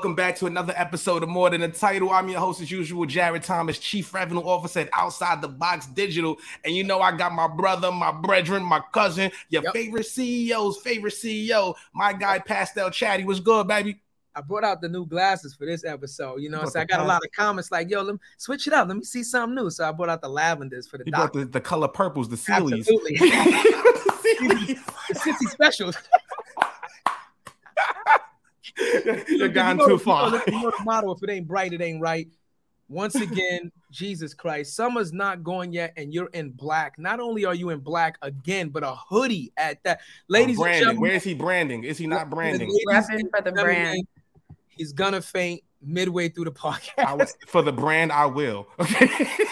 Welcome back to another episode of More Than a Title. I'm your host, as usual, Jarrett Thomas, Chief Revenue Officer at Outside the Box Digital. And you know, I got my brother, my brethren, my cousin, your yep. favorite CEO's favorite CEO, my guy, Pastel Chatty. What's good, baby? I brought out the new glasses for this episode. You know, so I got a lot of comments like, "Yo, let me switch it up. Let me see something new." So I brought out the lavenders for the. You brought the, the color purples, the Sealies. Absolutely. the city specials. You're gone too far. You know, you know the motto: if it ain't bright, it ain't right. Once again, Jesus Christ, summer's not going yet, and you're in black. Not only are you in black again, but a hoodie at that. Ladies oh, branding. Where is he branding? Is he not branding? Repping for the brand. He's gonna faint midway through the podcast. for the brand, I will. Okay.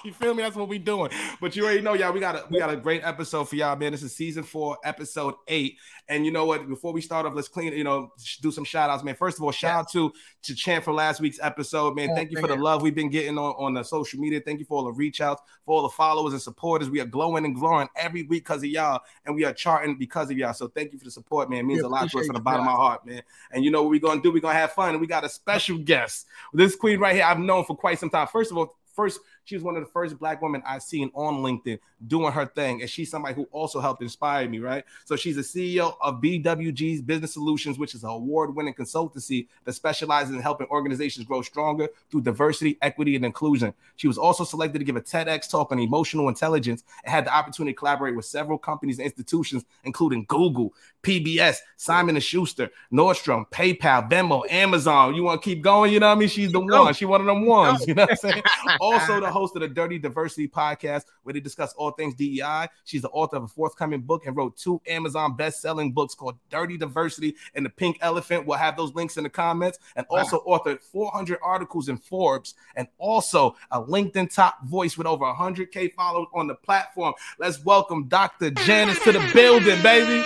you feel me? That's what we doing. But you already know, y'all. We got a we got a great episode for y'all, man. This is season four, episode eight. And you know what? Before we start off, let's clean. You know, do some shout outs, man. First of all, shout out to to Champ for last week's episode, man. Thank you for the love we've been getting on on the social media. Thank you for all the reach outs, for all the followers and supporters. We are glowing and glowing every week because of y'all, and we are charting because of y'all. So thank you for the support, man. It means a lot to us from the bottom of my heart, man. And you know what we're gonna do? We're gonna have fun, and we got a special guest. This queen right here, I've known for quite some time. First of all, first she was one of the first black women I've seen on LinkedIn doing her thing. And she's somebody who also helped inspire me, right? So she's a CEO of BWG's Business Solutions, which is an award-winning consultancy that specializes in helping organizations grow stronger through diversity, equity, and inclusion. She was also selected to give a TEDx talk on emotional intelligence and had the opportunity to collaborate with several companies and institutions, including Google, PBS, Simon and Schuster, Nordstrom, PayPal, Venmo, Amazon. You want to keep going? You know what I mean? She's the one. She one of them ones. You know what I'm saying? also the host of the Dirty Diversity podcast, where they discuss all things DEI. She's the author of a forthcoming book and wrote two Amazon best-selling books called Dirty Diversity and The Pink Elephant. We'll have those links in the comments. And also wow. authored 400 articles in Forbes and also a LinkedIn top voice with over 100K followers on the platform. Let's welcome Dr. Janice to the building, baby.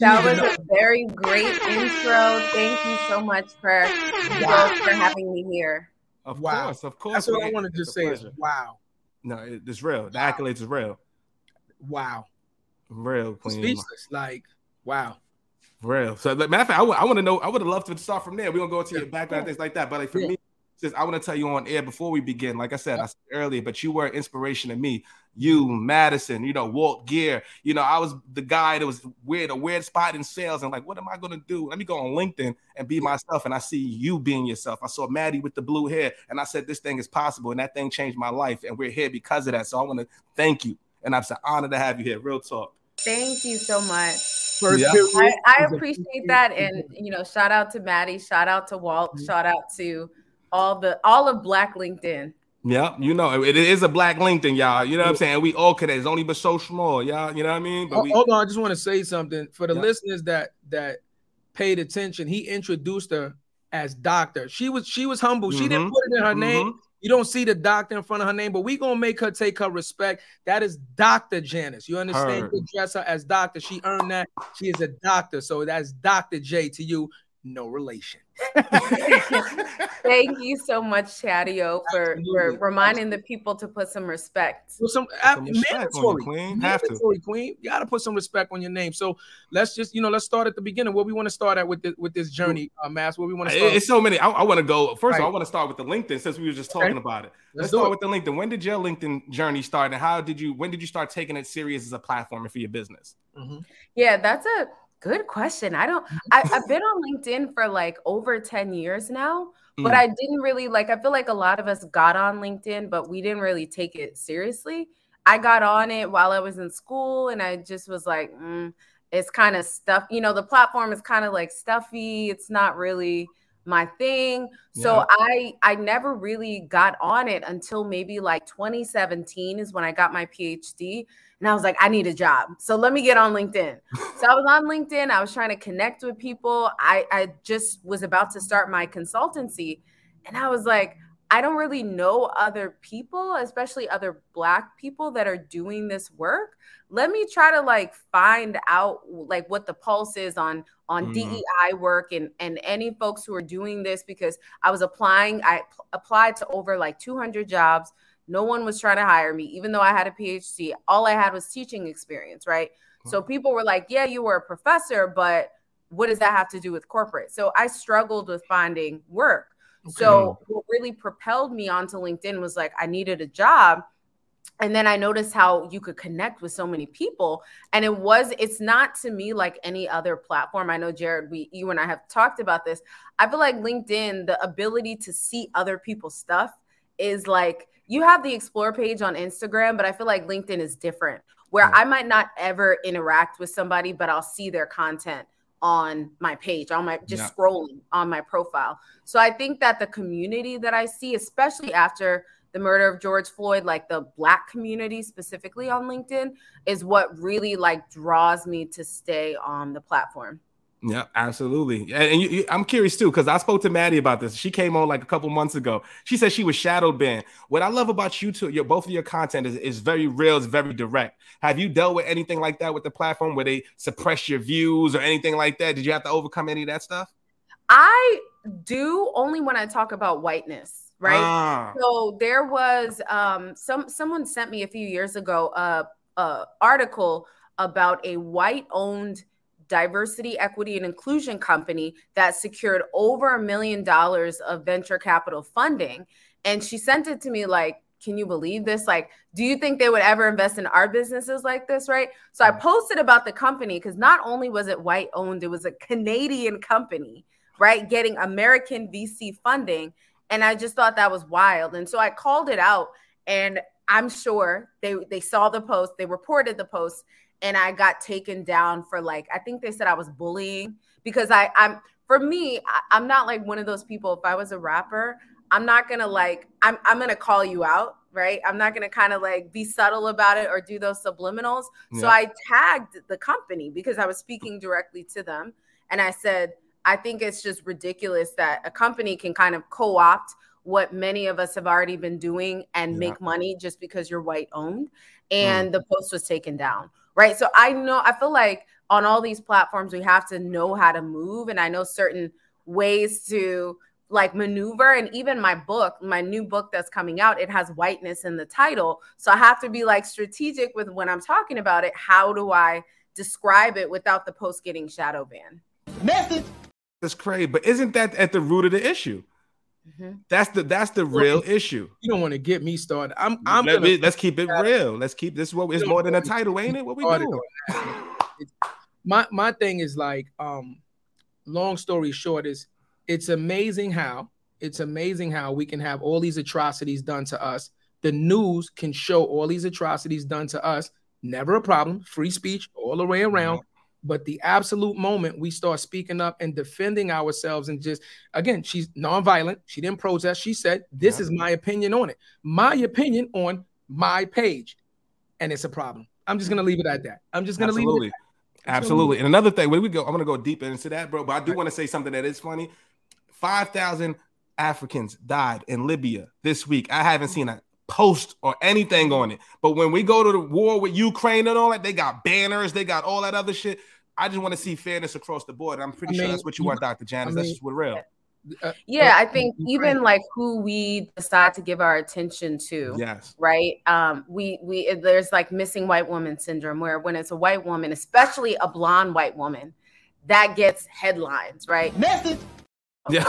That was a very great intro. Thank you so much for, for having me here. Of wow. course, of course. That's what I want to just say pleasure. is wow. No, it's real. The wow. accolades is real. Wow. Real queen. Speechless. Like, wow. Real. So, matter of fact, I, w- I want to know. I would have loved to start from there. We're gonna go into yeah. your background, things like that. But like for yeah. me, just I want to tell you on air before we begin. Like I said, I said earlier, but you were an inspiration to me. You, Madison, you know, Walt Gear. You know, I was the guy that was weird, a weird spot in sales. And like, what am I gonna do? Let me go on LinkedIn and be myself. And I see you being yourself. I saw Maddie with the blue hair, and I said, this thing is possible, and that thing changed my life. And we're here because of that. So I want to thank you, and I'm so honored to have you here. Real talk. Thank you so much. Yeah. I, I, appreciate that. And you know, shout out to Maddie, shout out to Walt, mm-hmm. shout out to all the all of Black LinkedIn. Yeah, you know, it is a black LinkedIn, y'all. You know what I'm saying? We all connect. It's only but so small, y'all. You know what I mean? But we, hold on, I just want to say something for the yeah. listeners that that paid attention. He introduced her as doctor. She was she was humble. Mm-hmm. She didn't mm-hmm. put it in her mm-hmm. name. You don't see the doctor in front of her name, but we gonna make her take her respect. That is Dr. Janice. You understand? You dress her as doctor. She earned that. She is a doctor. So that's Dr. J to you no relation. Thank you so much, Chadeo, for, for reminding the people to put some respect. Well, some, uh, some mandatory, queen. mandatory queen. You got to put some respect on your name. So let's just, you know, let's start at the beginning. Where we want to start at with this, with this journey, uh, Mass. Where we want to start. It's so many. I, I want to go first. Right. Of all, I want to start with the LinkedIn since we were just talking okay. about it. Let's, let's start it. with the LinkedIn. When did your LinkedIn journey start, and how did you? When did you start taking it serious as a platform for your business? Mm-hmm. Yeah, that's a Good question. I don't, I, have been on LinkedIn for like over 10 years now, but mm. I didn't really like, I feel like a lot of us got on LinkedIn, but we didn't really take it seriously. I got on it while I was in school and I just was like, mm, it's kind of stuff, you know, the platform is kind of like stuffy. It's not really my thing. So yeah. I I never really got on it until maybe like 2017 is when I got my PhD and I was like I need a job. So let me get on LinkedIn. so I was on LinkedIn, I was trying to connect with people. I I just was about to start my consultancy and I was like I don't really know other people, especially other black people that are doing this work. Let me try to like find out like what the pulse is on on mm. DEI work and and any folks who are doing this because I was applying I p- applied to over like 200 jobs. No one was trying to hire me even though I had a PhD. All I had was teaching experience, right? So people were like, "Yeah, you were a professor, but what does that have to do with corporate? So I struggled with finding work. Okay. So what really propelled me onto LinkedIn was like I needed a job and then i noticed how you could connect with so many people. And it was it's not to me like any other platform. I know jarrett we you and i have talked about this. I feel like linkedin the ability to see other people's stuff is like you have the explore page on instagram but i feel like linkedin is different where i might not ever interact with somebody but i'll see their content on my page on my just yeah. scrolling on my profile. So i think that the community that i see especially after the murder of George Floyd, like the black community specifically on LinkedIn, is what really like draws me to stay on the platform. Yeah, absolutely. And, you, you, I'm curious too, because I spoke to Maddie about this. She came on like a couple months ago. She said she was shadow banned. What I love about you two, your both of your content is, is very real, it's very direct. Have you dealt with anything like that with the platform where they suppress your views or anything like that? Did you have to overcome any of that stuff? I do only when I talk about whiteness right? Ah. So there was um, some someone sent me a few years ago a, a article about a white-owned diversity, equity, and inclusion company that secured over a million dollars of venture capital funding. And she sent it to me like, can you believe this? Like, do you think they would ever invest in our businesses like this? Right. So I mm. posted about the company because not only was it white owned, it was a Canadian company, right? Getting American VC funding. And I just thought that was wild. And so I called it out and I'm sure they they saw the post, they reported the post, and I got taken down for like I think they said I was bullying because I I'm for me I, am not like one of those people. If I was a rapper, I'm not gonna like I'm I'm gonna call you out, right? I'm not gonna kind of like be subtle about it or do those subliminals. Yeah. So I tagged the company because I was speaking directly to them, and I said I think it's just ridiculous that a company can kind of co opt what many of us have already been doing and yeah. make money just because you're white owned. And mm. the post was taken down. Right. So I know, I feel like on all these platforms, we have to know how to move. And I know certain ways to like maneuver. And even my book, my new book that's coming out, it has whiteness in the title. So I have to be like strategic with when I'm talking about it. How do I describe it without the post getting shadow banned? Message. That's crazy. But isn't that at the root of the issue? Mm-hmm. That's the that's the real issue. You don't want to get me started. I'm I'm Let me, let's keep it real. Let's keep this what is more than a title, ain't it? What we doing? My my thing is like um long story short is it's amazing how it's amazing how we can have all these atrocities done to us. The news can show all these atrocities done to us. Never a problem. Free speech all the way around. But the absolute moment we start speaking up and defending ourselves, and just again, she's nonviolent. She didn't protest. She said, This is my opinion on it. My opinion on my page. And it's a problem. I'm just gonna leave it at that. I'm just gonna leave it. Absolutely. And another thing, when we go, I'm gonna go deep into that, bro. But I do want to say something that is funny. Five thousand Africans died in Libya this week. I haven't seen a post or anything on it. But when we go to the war with Ukraine and all that, they got banners, they got all that other shit. I just want to see fairness across the board. I'm pretty I sure that's what you want, Dr. Janice. I mean, that's just what real. Uh, yeah, I think even like who we decide to give our attention to. Yes. Right. Um, we we there's like missing white woman syndrome where when it's a white woman, especially a blonde white woman, that gets headlines, right? Message. Yeah.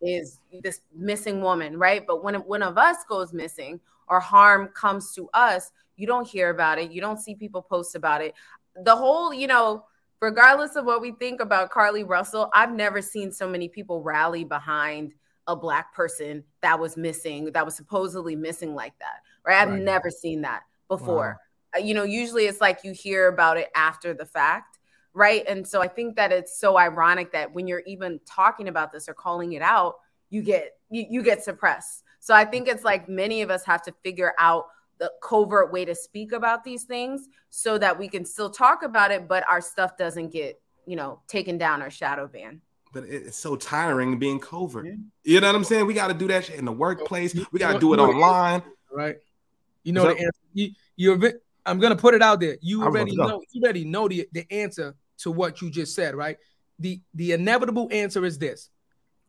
Is, is this missing woman, right? But when one of us goes missing or harm comes to us, you don't hear about it. You don't see people post about it the whole, you know, regardless of what we think about Carlee Russell, I've never seen so many people rally behind a black person that was missing, that was supposedly missing like that. Right? I've right. never seen that before. Wow. Uh, you know, usually it's like you hear about it after the fact, right? And so I think that it's so ironic that when you're even talking about this or calling it out, you get you, you get suppressed. So I think it's like many of us have to figure out the covert way to speak about these things so that we can still talk about it, but our stuff doesn't get, you know, taken down or shadow banned. But it's so tiring being covert. Yeah. You know what I'm saying? We got to do that shit in the workplace. We got to do it online. Right. You know the answer. You, you're. I'm gonna put it out there. You already know. You already know the, the answer to what you just said, right? The the inevitable answer is this: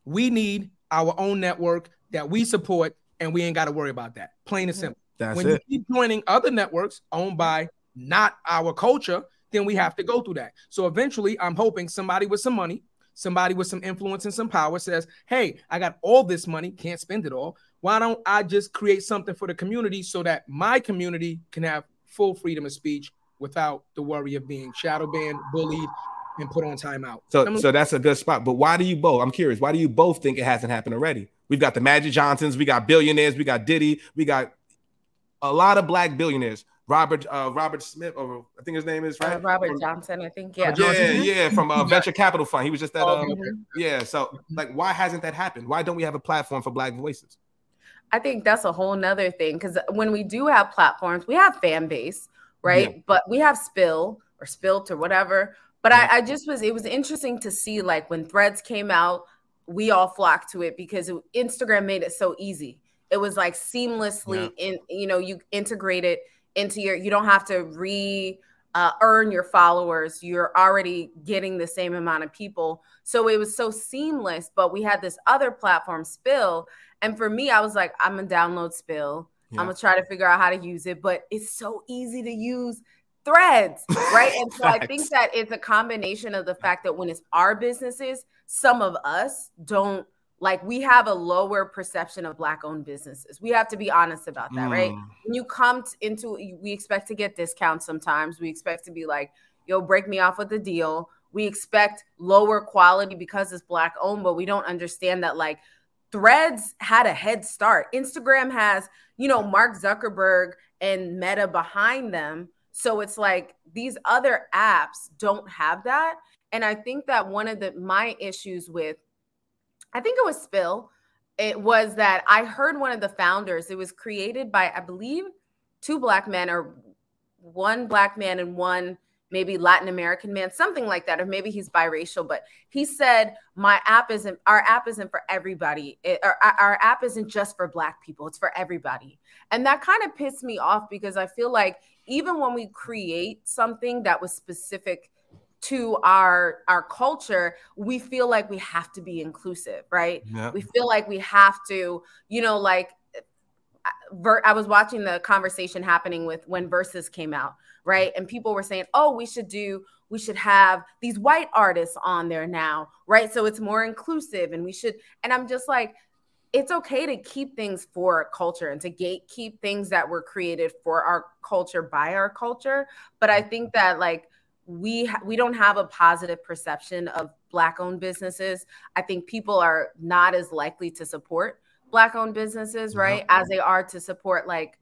we need our own network that we support, and we ain't got to worry about that. Plain and mm-hmm. simple. That's when it. you keep joining other networks owned by not our culture, then we have to go through that. So eventually, I'm hoping somebody with some money, somebody with some influence and some power says, Hey, I got all this money, can't spend it all. Why don't I just create something for the community so that my community can have full freedom of speech without the worry of being shadow banned, bullied, and put on timeout? So, so that's a good spot. But why do you both? I'm curious. Why do you both think it hasn't happened already? We've got the Magic Johnsons, we got billionaires, we got Diddy, we got a lot of black billionaires. Robert uh, Robert Smith, or I think his name is right. Uh, Robert from, Johnson, I think. Yeah, yeah, yeah, from uh, Venture Capital Fund. He was just that. Oh, um, okay. Yeah, so like, why hasn't that happened? Why don't we have a platform for Black voices? I think that's a whole nother thing because when we do have platforms, we have fan base, right? Yeah. But we have Spill or Spilt or whatever. But yeah. I, I just was, it was interesting to see like when Threads came out, we all flocked to it because it, Instagram made it so easy. It was like seamlessly yeah. in, you know, you integrate it into your you don't have to re uh, earn your followers. You're already getting the same amount of people. So it was so seamless but we had this other platform spill and for me i was like i'm gonna download spill. Yeah. i'm gonna try to figure out how to use it but it's so easy to use threads right? And so i think that it's a combination of the fact that when it's our businesses some of us don't like we have a lower perception of black owned businesses. We have to be honest about that mm. right when you come into we expect to get discounts sometimes. We expect to be like yo break me off with the deal. We expect lower quality because it's black owned but we don't understand that like threads had a head start. Instagram has you know mark zuckerberg and meta behind them. So it's like these other apps don't have that. And i think that one of the my issues with I think it was Spill. It was that I heard one of the founders. It was created by, I believe, two black men or one black man and one maybe Latin American man, something like that, or maybe he's biracial. But he said, "My app isn't. Our app isn't for everybody. It, our, our app isn't just for Black people. It's for everybody." And that kind of pissed me off because I feel like even when we create something that was specific to our our culture we feel like we have to be inclusive right yeah. we feel like we have to you know like uh, I was watching the conversation happening with when Verzuz came out, right? And people were saying, "Oh, we should do we should have these white artists on there now, right? So it's more inclusive and we should and I'm just like it's okay to keep things for culture and to gatekeep things that were created for our culture by our culture, but I think that like we ha- we don't have a positive perception of black owned businesses. I think people are not as likely to support black owned businesses right as they are to support like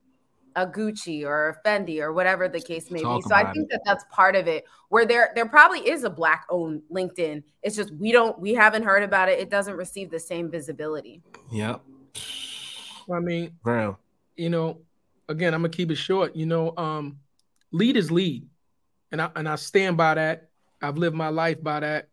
a gucci or a fendi or whatever the case may Talk be. So i think it. that that's part of it where there there probably is a black owned linkedin. It's just we don't we haven't heard about it. It doesn't receive the same visibility. Yep. I mean Real. you know again i'm gonna keep it short. You know um lead is lead and I and I stand by that. I've lived my life by that.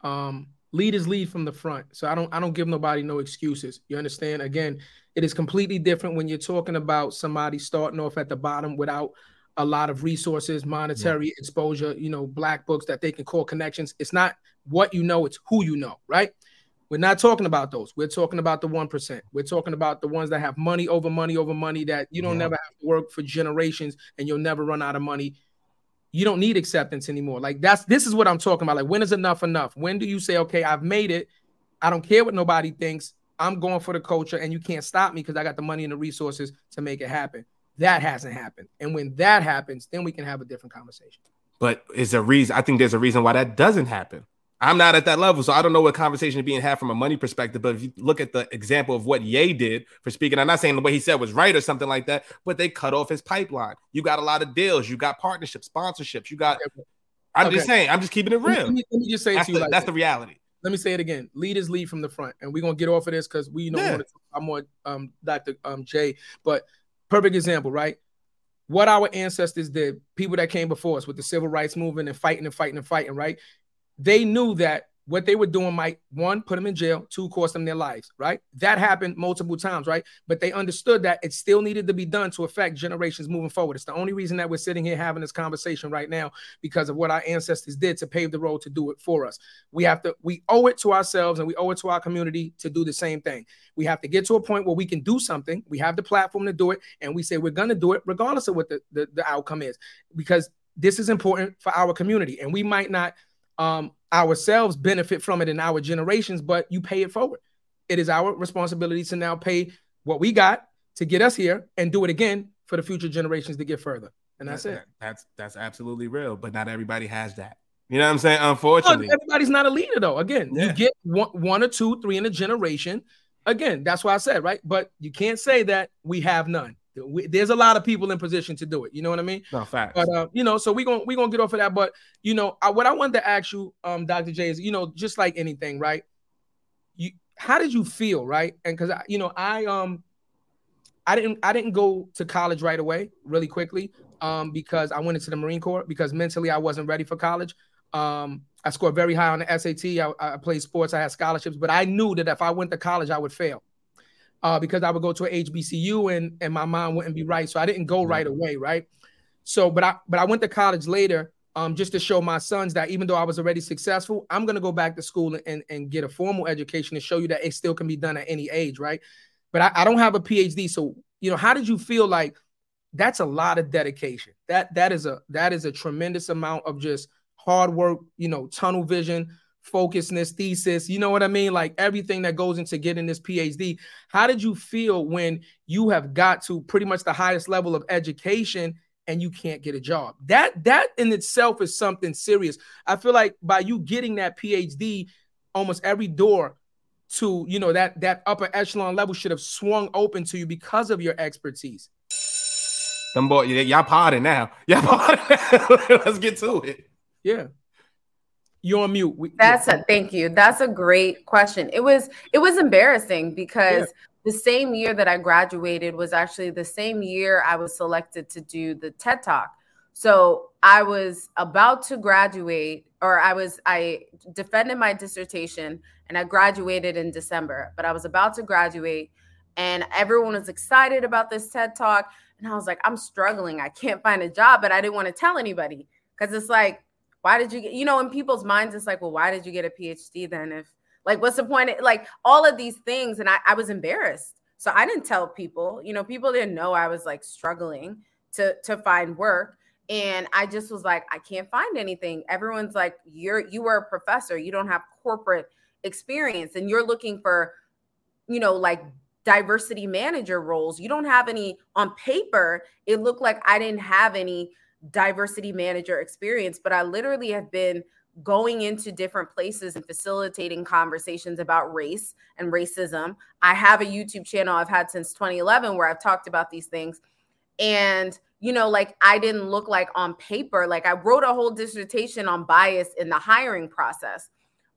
Um, lead is lead from the front. So I don't I don't give nobody no excuses. You understand? Again, it is completely different when you're talking about somebody starting off at the bottom without a lot of resources, monetary yeah. exposure, you know, black books that they can call connections. It's not what you know, it's who you know, right? We're not talking about those. We're talking about the 1%. We're talking about the ones that have money over money over money that you don't yeah. never have to work for generations and you'll never run out of money you don't need acceptance anymore. Like that's this is what I'm talking about. Like when is enough enough? When do you say, okay, I've made it. I don't care what nobody thinks. I'm going for the culture, and you can't stop me because I got the money and the resources to make it happen. That hasn't happened. And when that happens, then we can have a different conversation. But is a reason I think there's a reason why that doesn't happen. I'm not at that level, so I don't know what conversation is being had from a money perspective. But if you look at the example of what Ye did for speaking, I'm not saying the way he said was right or something like that, but they cut off his pipeline. You got a lot of deals, you got partnerships, sponsorships, you got. I'm okay. just saying, I'm just keeping it real. Let me, let me just say that's to you, the, like that's the reality. Let me say it again. Lead is lead from the front, and we're gonna get off of this because we know yeah. I'm more um, Dr. Um, J. But perfect example, right? What our ancestors did, people that came before us with the civil rights movement and fighting and fighting and fighting, right? They knew that what they were doing might one put them in jail two cost them their lives right? That happened multiple times right? But they understood that it still needed to be done to affect generations moving forward. It's the only reason that we're sitting here having this conversation right now because of what our ancestors did to pave the road to do it for us. We have to we owe it to ourselves and we owe it to our community to do the same thing. We have to get to a point where we can do something. We have the platform to do it and we say we're going to do it regardless of what the, the, the outcome is because this is important for our community, and we might not um, ourselves benefit from it in our generations, but you pay it forward. It is our responsibility to now pay what we got to get us here and do it again for the future generations to get further. And that's that, it. That's that's absolutely real, but not everybody has that. You know what I'm saying? Unfortunately, everybody's not a leader though. Again, yeah. you get one, one or two, three in a generation. Again, that's why I said right, but you can't say that we have none. We, there's a lot of people in position to do it. You know what I mean? No fact. But uh, you know, so we're gonna we gonna get off of that. But you know, I, what I wanted to ask you, um, Dr. J, is you know, just like anything, right? You how did you feel, right? And because you know, I um I didn't I didn't go to college right away, really quickly, um, because I went into the Marine Corps because mentally I wasn't ready for college. Um, I scored very high on the SAT. I, I, played sports. I had scholarships, but I knew that if I went to college, I would fail uh, because I would go to a HBCU and and my mind wouldn't be right. So I didn't go right away, right? So, but I but I went to college later, um, just to show my sons that even though I was already successful, I'm gonna go back to school and and get a formal education to show you that it still can be done at any age, right? But I, I don't have a PhD, so you know, how did you feel like? That's a lot of dedication. That that is a that is a tremendous amount of just hard work, you know, tunnel vision focusness, thesis, you know what I mean? Like everything that goes into getting this PhD. How did you feel when you have got to pretty much the highest level of education and you can't get a job? That that in itself is something serious. I feel like by you getting that PhD, almost every door to, you know, that that upper echelon level should have swung open to you because of your expertise. Them boy, y'all pardon now. Y'all pardon. Let's get to it. Yeah. You're on mute. We, That's a thank you. That's a great question. It was it was embarrassing because yeah. the same year that I graduated was actually the same year I was selected to do the TED Talk. So I was about to graduate, or I was I defended my dissertation and I graduated in December, but I was about to graduate and everyone was excited about this TED Talk. And I was like, I'm struggling. I can't find a job, but I didn't want to tell anybody because it's like why did you get you know in people's minds it's like well why did you get a phd then if like what's the point? Of, like all of these things and I, I was embarrassed. So i didn't tell people you know people didn't know i was like struggling to to find work. And i just was like i can't find anything. Everyone's like you're you were a professor. You don't have corporate experience and you're looking for you know like diversity manager roles. You don't have any on paper it looked like i didn't have any diversity manager experience, but I literally have been going into different places and facilitating conversations about race and racism. I have a YouTube channel I've had since 2011 where I've talked about these things. And, you know, like I didn't look like on paper, like I wrote a whole dissertation on bias in the hiring process.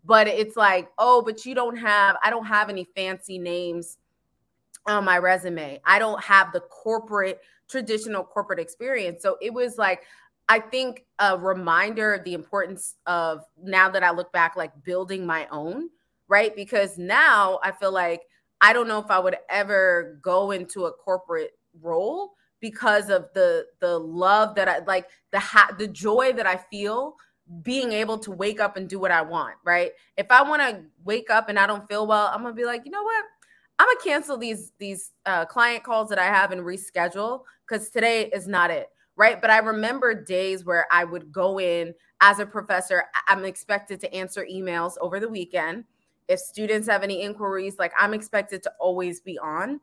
But it's like, oh, but you don't have, I don't have any fancy names on my resume. I don't have the corporate traditional corporate experience. So it was like, I think a reminder of the importance of now that I look back, like building my own, right? Because now I feel like I don't know if I would ever go into a corporate role because of the the love that I like the ha- the joy that I feel being able to wake up and do what I want, right? If I want to wake up and I don't feel well, I'm gonna be like, you know what? I'm gonna cancel these these uh, client calls that I have and reschedule because today is not it, right? But I remember days where I would go in as a professor. I'm expected to answer emails over the weekend. If students have any inquiries, like I'm expected to always be on.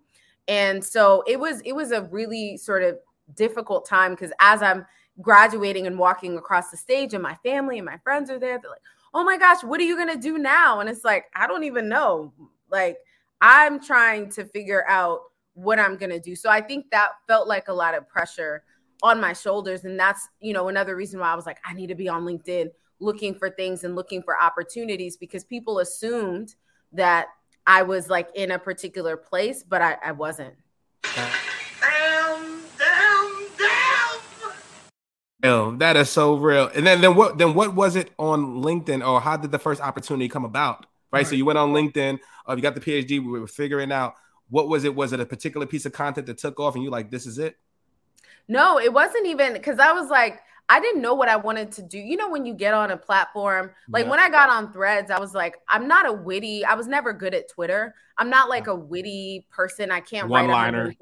And so it was it was a really sort of difficult time because as I'm graduating and walking across the stage and my family and my friends are there, they're like, "Oh my gosh, what are you to do now?" And it's like, "I don't even know." Like I'm trying to figure out what I'm going to do. So I think that felt like a lot of pressure on my shoulders. And that's, you know, another reason why I was like, I need to be on LinkedIn looking for things and looking for opportunities because people assumed that I was like in a particular place, but I, I wasn't. Damn, damn, damn. that is so real. And then, then what then what was it on LinkedIn or how did the first opportunity come about? Right? So you went on LinkedIn, uh, you got the PhD, we were figuring out what was it? Was it a particular piece of content that took off and you like, this is it? No, it wasn't even because I was like, I didn't know what I wanted to do. You know, when you get on a platform, like yeah. when I got on threads, I was like, I'm not a witty, I was never good at Twitter. I'm not like a witty person. I can't One liner.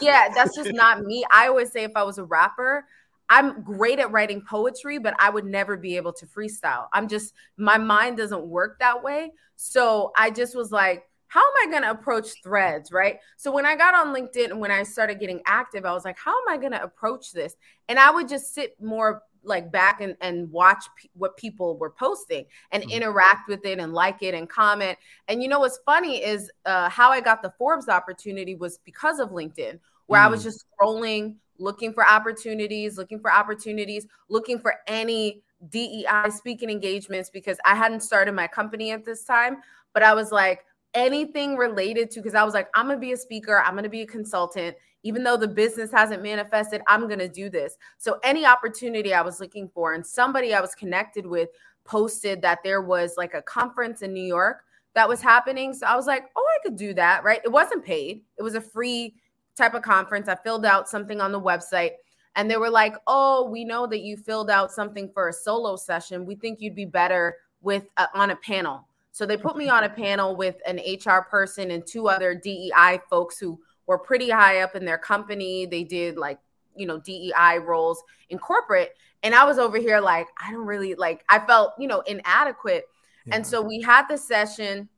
yeah, that's just not me. I always say if I was a rapper, I'm great at writing poetry, but I would never be able to freestyle. I'm just, my mind doesn't work that way. So I just was like, how am I going to approach threads? Right. So when I got on LinkedIn and when I started getting active, I was like, how am I going to approach this? And I would just sit more like back and, and watch p- what people were posting and mm-hmm. interact with it and like it and comment. And you know what's funny is uh, how I got the Forbes opportunity was because of LinkedIn, where mm-hmm. I was mm. just scrolling looking for opportunities, looking for opportunities, looking for any DEI speaking engagements because I hadn't started my company at this time. But I was like, anything related to, because I was like, I'm going to be a speaker, I'm going to be a consultant. Even though the business hasn't manifested, I'm going to do this. So, any opportunity I was looking for, and somebody I was connected with posted that there was like a conference in New York that was happening. So, I was like, oh, I could do that, right? It wasn't paid, it was a free type of conference. I filled out something on the website and they were like, "Oh, we know that you filled out something for a solo session. We think you'd be better with uh, on a panel." So they put me on a panel with an HR person and two other DEI folks who were pretty high up in their company. They did like, you know, DEI roles in corporate. And I was over here like, I don't really like, I felt, you know, inadequate. Yeah. And so we had the session,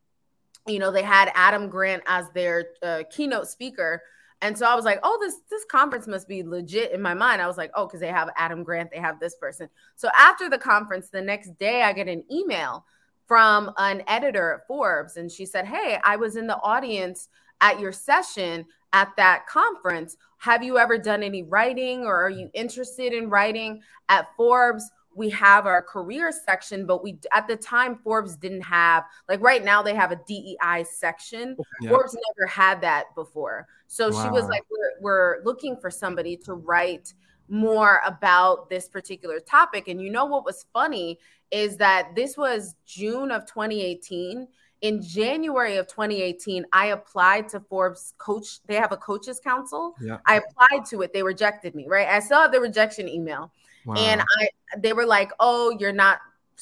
you know, they had Adam Grant as their uh, keynote speaker. And so I was like, oh, this this conference must be legit in my mind. I was like, oh, because they have Adam Grant, they have this person. So after the conference, the next day I get an email from an editor at Forbes, and she said, Hey, I was in the audience at your session at that conference. Have you ever done any writing or are you interested in writing at Forbes? We have our career section, but we at the time Forbes didn't have like right now they have a DEI section. Yep. Forbes never had that before. So wow. she was like, we're, we're looking for somebody to write more about this particular topic. And you know what was funny is that this was June of 2018. In January of 2018, I applied to Forbes coach. They have a coaches council. Yeah. I applied to it. They rejected me, right? I saw the rejection email. Wow. And I they were like, "Oh, you're not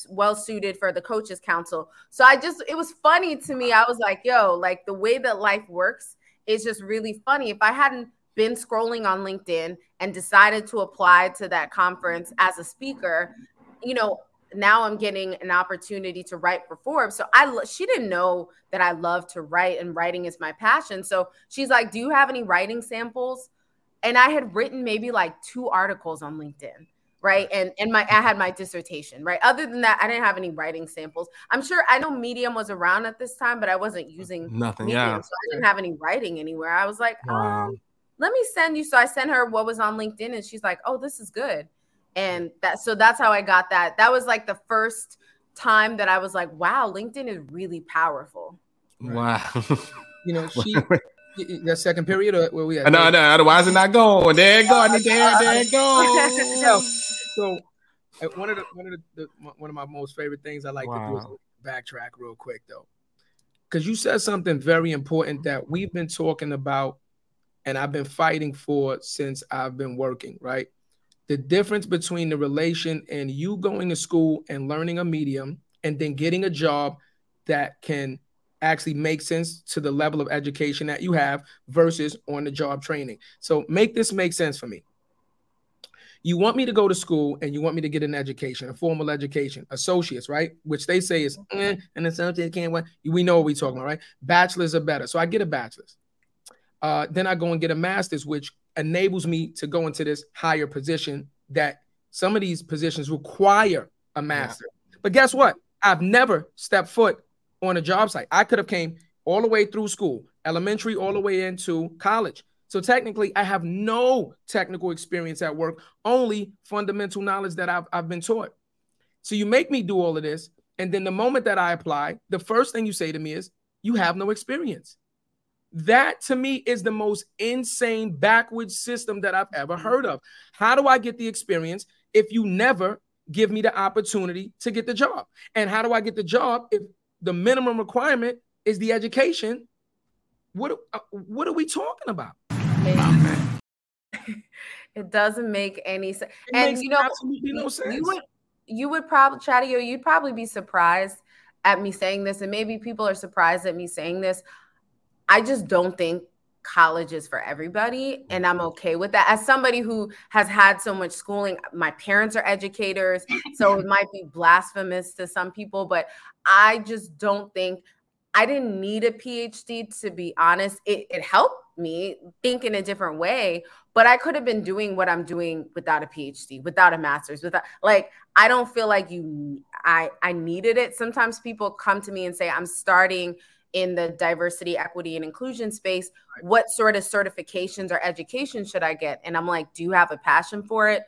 well suited for the coaches council." So I just it was funny to me. I was like, "Yo, like the way that life works is just really funny. If I hadn't been scrolling on LinkedIn and decided to apply to that conference as a speaker, you know, now I'm getting an opportunity to write for Forbes. So I she didn't know that I love to write and writing is my passion. So she's like, "Do you have any writing samples?" And I had written maybe like two articles on LinkedIn right and and my i had my dissertation right other than that i didn't have any writing samples i'm sure i know medium was around at this time but i wasn't using nothing medium, yeah so i didn't have any writing anywhere i was like wow. um let me send you so i sent her what was on linkedin and she's like oh this is good and that so that's how i got that that was like the first time that i was like wow linkedin is really powerful wow you know she that second period or where we at? No, no, otherwise it's not going. There it go. I need there, there it go. So uh, one of the one of the, the, one of my most favorite things I like wow. to do is backtrack real quick though, because you said something very important that we've been talking about, and I've been fighting for since I've been working. Right, the difference between the relation and you going to school and learning a medium and then getting a job that can actually make sense to the level of education that you have versus on the job training. So make this make sense for me. You want me to go to school and you want me to get an education, a formal education, associates, right? Which they say is eh, an associate can't win. We know what we're talking about, right? Bachelors are better. So I get a bachelor's. Uh, then I go and get a master's, which enables me to go into this higher position that some of these positions require a master. Yeah. But guess what? I've never stepped foot on a job site. I could have came all the way through school, elementary all the way into college. So technically, I have no technical experience at work, only fundamental knowledge that I've, I've been taught. So you make me do all of this. And then the moment that I apply, the first thing you say to me is, You have no experience. That to me is the most insane backwards system that I've ever heard of. How do I get the experience if you never give me the opportunity to get the job? And how do I get the job if the minimum requirement is the education? What, uh, what are we talking about? it doesn't make any sense. and you know, no sense. You would you would probably Chadeo, you'd probably be surprised at me saying this, and maybe people are surprised at me saying this. I just don't think college is for everybody and i'm okay with that as somebody who has had so much schooling my parents are educators so it might be blasphemous to some people but i just don't think i didn't need a phd to be honest it, it helped me think in a different way but i could have been doing what i'm doing without a phd without a master's without like i don't feel like you i i needed it sometimes people come to me and say i'm starting in the diversity, equity, and inclusion space. What sort of certifications or education should I get? And I'm like, do you have a passion for it?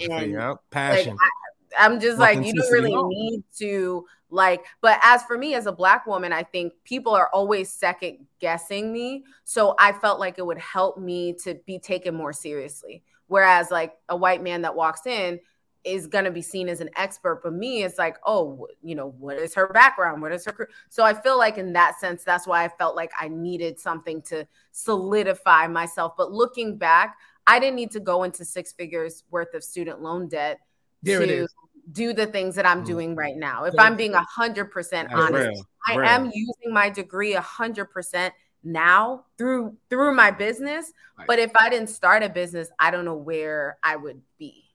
And, yeah, passion. Like, I, am just like, you don't really need to like, but as for me as a black woman, I think people are always second guessing me. So I felt like it would help me to be taken more seriously. Whereas like a white man that walks in, is going to be seen as an expert but me it's like oh you know what is her background what is her so i feel like in that sense that's why i felt like i needed something to solidify myself but looking back i didn't need to go into six figures worth of student loan debt there to do the things that i'm mm. doing right now if i'm being 100% honest real, i real. am using my degree 100% now through through my business right. but if i didn't start a business i don't know where i would be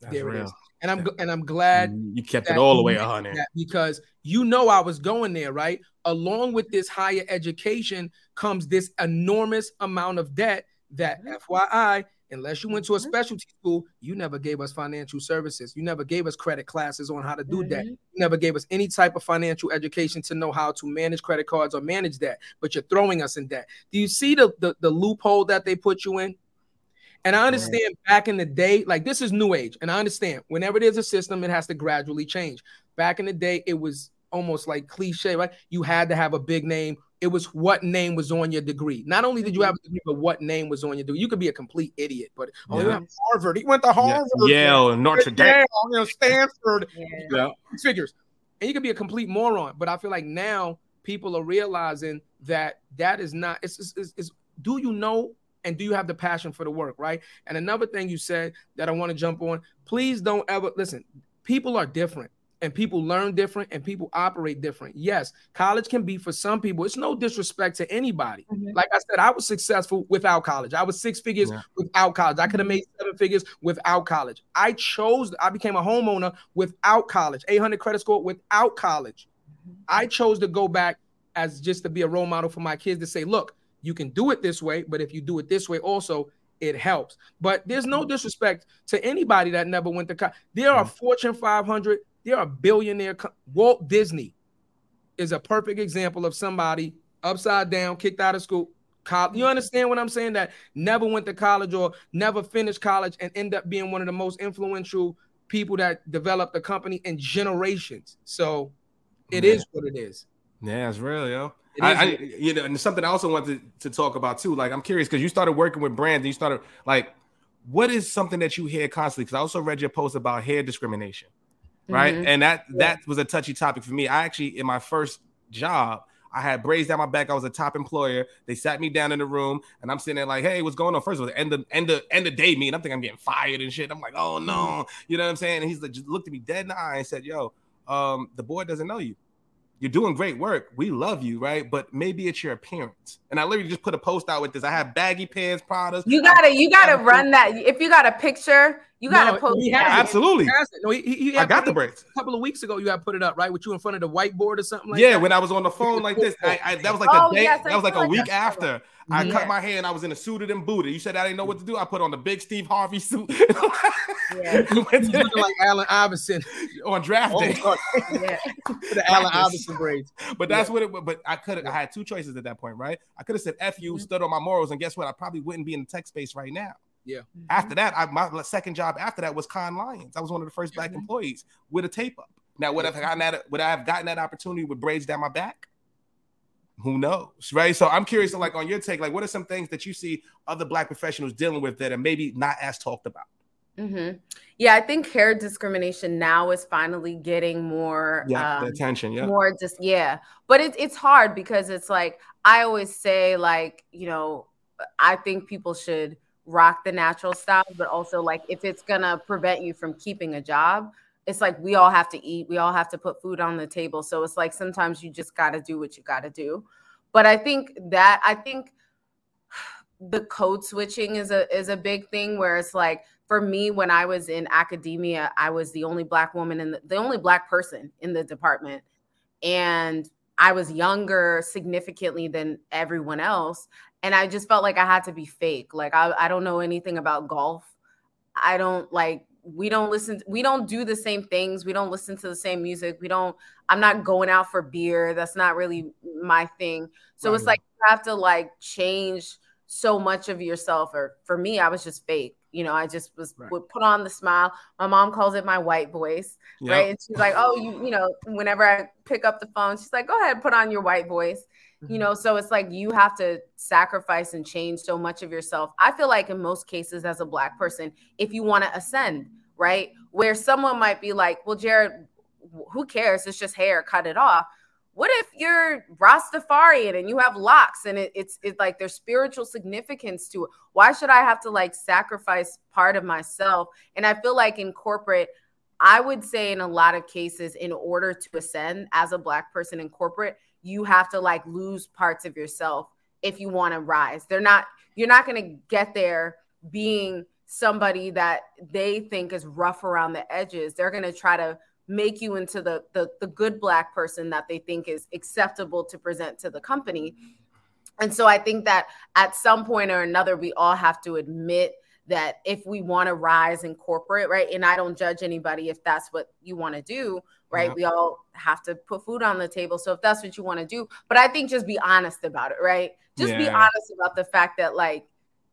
that's there real. it is. And I'm and I'm glad you kept it all the way hundred because you know I was going there, right? Along with this higher education comes this enormous amount of debt that mm-hmm. FYI, unless you went to a mm-hmm. specialty school, you never gave us financial services. You never gave us credit classes on how to do mm-hmm. that. You never gave us any type of financial education to know how to manage credit cards or manage that. But you're throwing us in debt. Do you see the, the, the loophole that they put you in? And I understand right. back in the day, like this is new age. And I understand whenever there's a system, it has to gradually change. Back in the day, it was almost like cliche, right? You had to have a big name. It was what name was on your degree. Not only did you mm-hmm. have a degree, but what name was on your degree. You could be a complete idiot, but oh, yeah. Harvard. He went to Harvard. Yeah. Yale, Notre Dame, you know, Stanford. yeah. Figures. And you could be a complete moron. But I feel like now people are realizing that that is not. It's, it's, it's, it's do you know and do you have the passion for the work, right? And another thing you said that I want to jump on, please don't ever listen. People are different and people learn different and people operate different. Yes, college can be for some people. It's no disrespect to anybody. Mm-hmm. Like I said, I was successful without college. I was six figures yeah. without college. I could have made seven figures without college. I chose, I became a homeowner without college, 800 credit score without college. Mm-hmm. I chose to go back as just to be a role model for my kids to say, look, you can do it this way, but if you do it this way, also it helps. But there's no disrespect to anybody that never went to college. There are Fortune 500, there are billionaire. Co- Walt Disney is a perfect example of somebody upside down, kicked out of school. You understand what I'm saying? That never went to college or never finished college and end up being one of the most influential people that developed a company in generations. So it yeah. is what it is. Yeah, it's real, yo. I, I, you know, and something I also wanted to, to talk about too. Like, I'm curious because you started working with brands, and you started like, what is something that you hear constantly? Because I also read your post about hair discrimination, right? Mm-hmm. And that that was a touchy topic for me. I actually, in my first job, I had braids down my back. I was a top employer. They sat me down in the room, and I'm sitting there like, "Hey, what's going on?" First of all, end of end of end of day meeting. I'm thinking I'm getting fired and shit. I'm like, "Oh no," you know what I'm saying? And he's like, just looked at me dead in the eye and said, "Yo, um, the board doesn't know you." You're doing great work. We love you, right? But maybe it's your appearance. And I literally just put a post out with this. I have baggy pants, Pradas. You gotta, you gotta run that. If you got a picture, you gotta no, post. That. Absolutely. No, he, he I got the braids. A couple of weeks ago, you had put it up right with you in front of the whiteboard or something like yeah, that. Yeah, when I was on the phone like this, I, I, that was like oh, a day. Yes, that was like a week after. I yeah. cut my hair and I was in a suited and booted. You said I didn't know what to do. I put on the big Steve Harvey suit. yeah. looking like Allen Iverson on draft oh, day. yeah. the Allen Iverson braids. But that's yeah. what it. But I could. Have I had two choices at that point, right? I could have said "f you," mm-hmm. stood on my morals, and guess what? I probably wouldn't be in the tech space right now. Yeah. After that, I, my second job after that was Cannes Lions. I was one of the first black mm-hmm. employees with a tape up. Now, would I have gotten that? Would I have gotten that opportunity with braids down my back? Who knows right? So i'm curious like on your take like what are some things that you see other black professionals dealing with that are maybe not as talked about? Mm-hmm. yeah i think hair discrimination now is finally getting more yeah um, attention yeah. more just yeah. But it's it's hard because it's like i always say like you know i think people should rock the natural style but also like if it's gonna prevent you from keeping a job it's like we all have to eat, we all have to put food on the table. So it's like sometimes you just got to do what you got to do. But I think that I think the code switching is a is a big thing where it's like for me when I was in academia, I was the only black woman and the, the only black person in the department. And I was younger significantly than everyone else. And I just felt like I had to be fake. Like I, I don't know anything about golf. I don't like we don't listen we don't do the same things we don't listen to the same music we don't i'm not going out for beer that's not really my thing so right. it's like you have to like change so much of yourself or for me i was just fake you know i just was right. would put on the smile my mom calls it my white voice yep. right and she's like oh you you know whenever i pick up the phone she's like go ahead put on your white voice mm-hmm. you know so it's like you have to sacrifice and change so much of yourself i feel like in most cases as a black person if you want to ascend right where someone might be like well jarrett who cares it's just hair cut it off what if you're Rastafarian and you have locks and it, it's it's like there's spiritual significance to it? Why should I have to like sacrifice part of myself? And I feel like in corporate, I would say in a lot of cases, in order to ascend as a black person in corporate, you have to like lose parts of yourself if you want to rise. They're not, you're not going to get there being somebody that they think is rough around the edges. They're going to try to make you into the, the the good black person that they think is acceptable to present to the company and so i think that at some point or another we all have to admit that if we want to rise in corporate right and i don't judge anybody if that's what you want to do right yeah. we all have to put food on the table so if that's what you want to do but i think just be honest about it right just yeah. be honest about the fact that like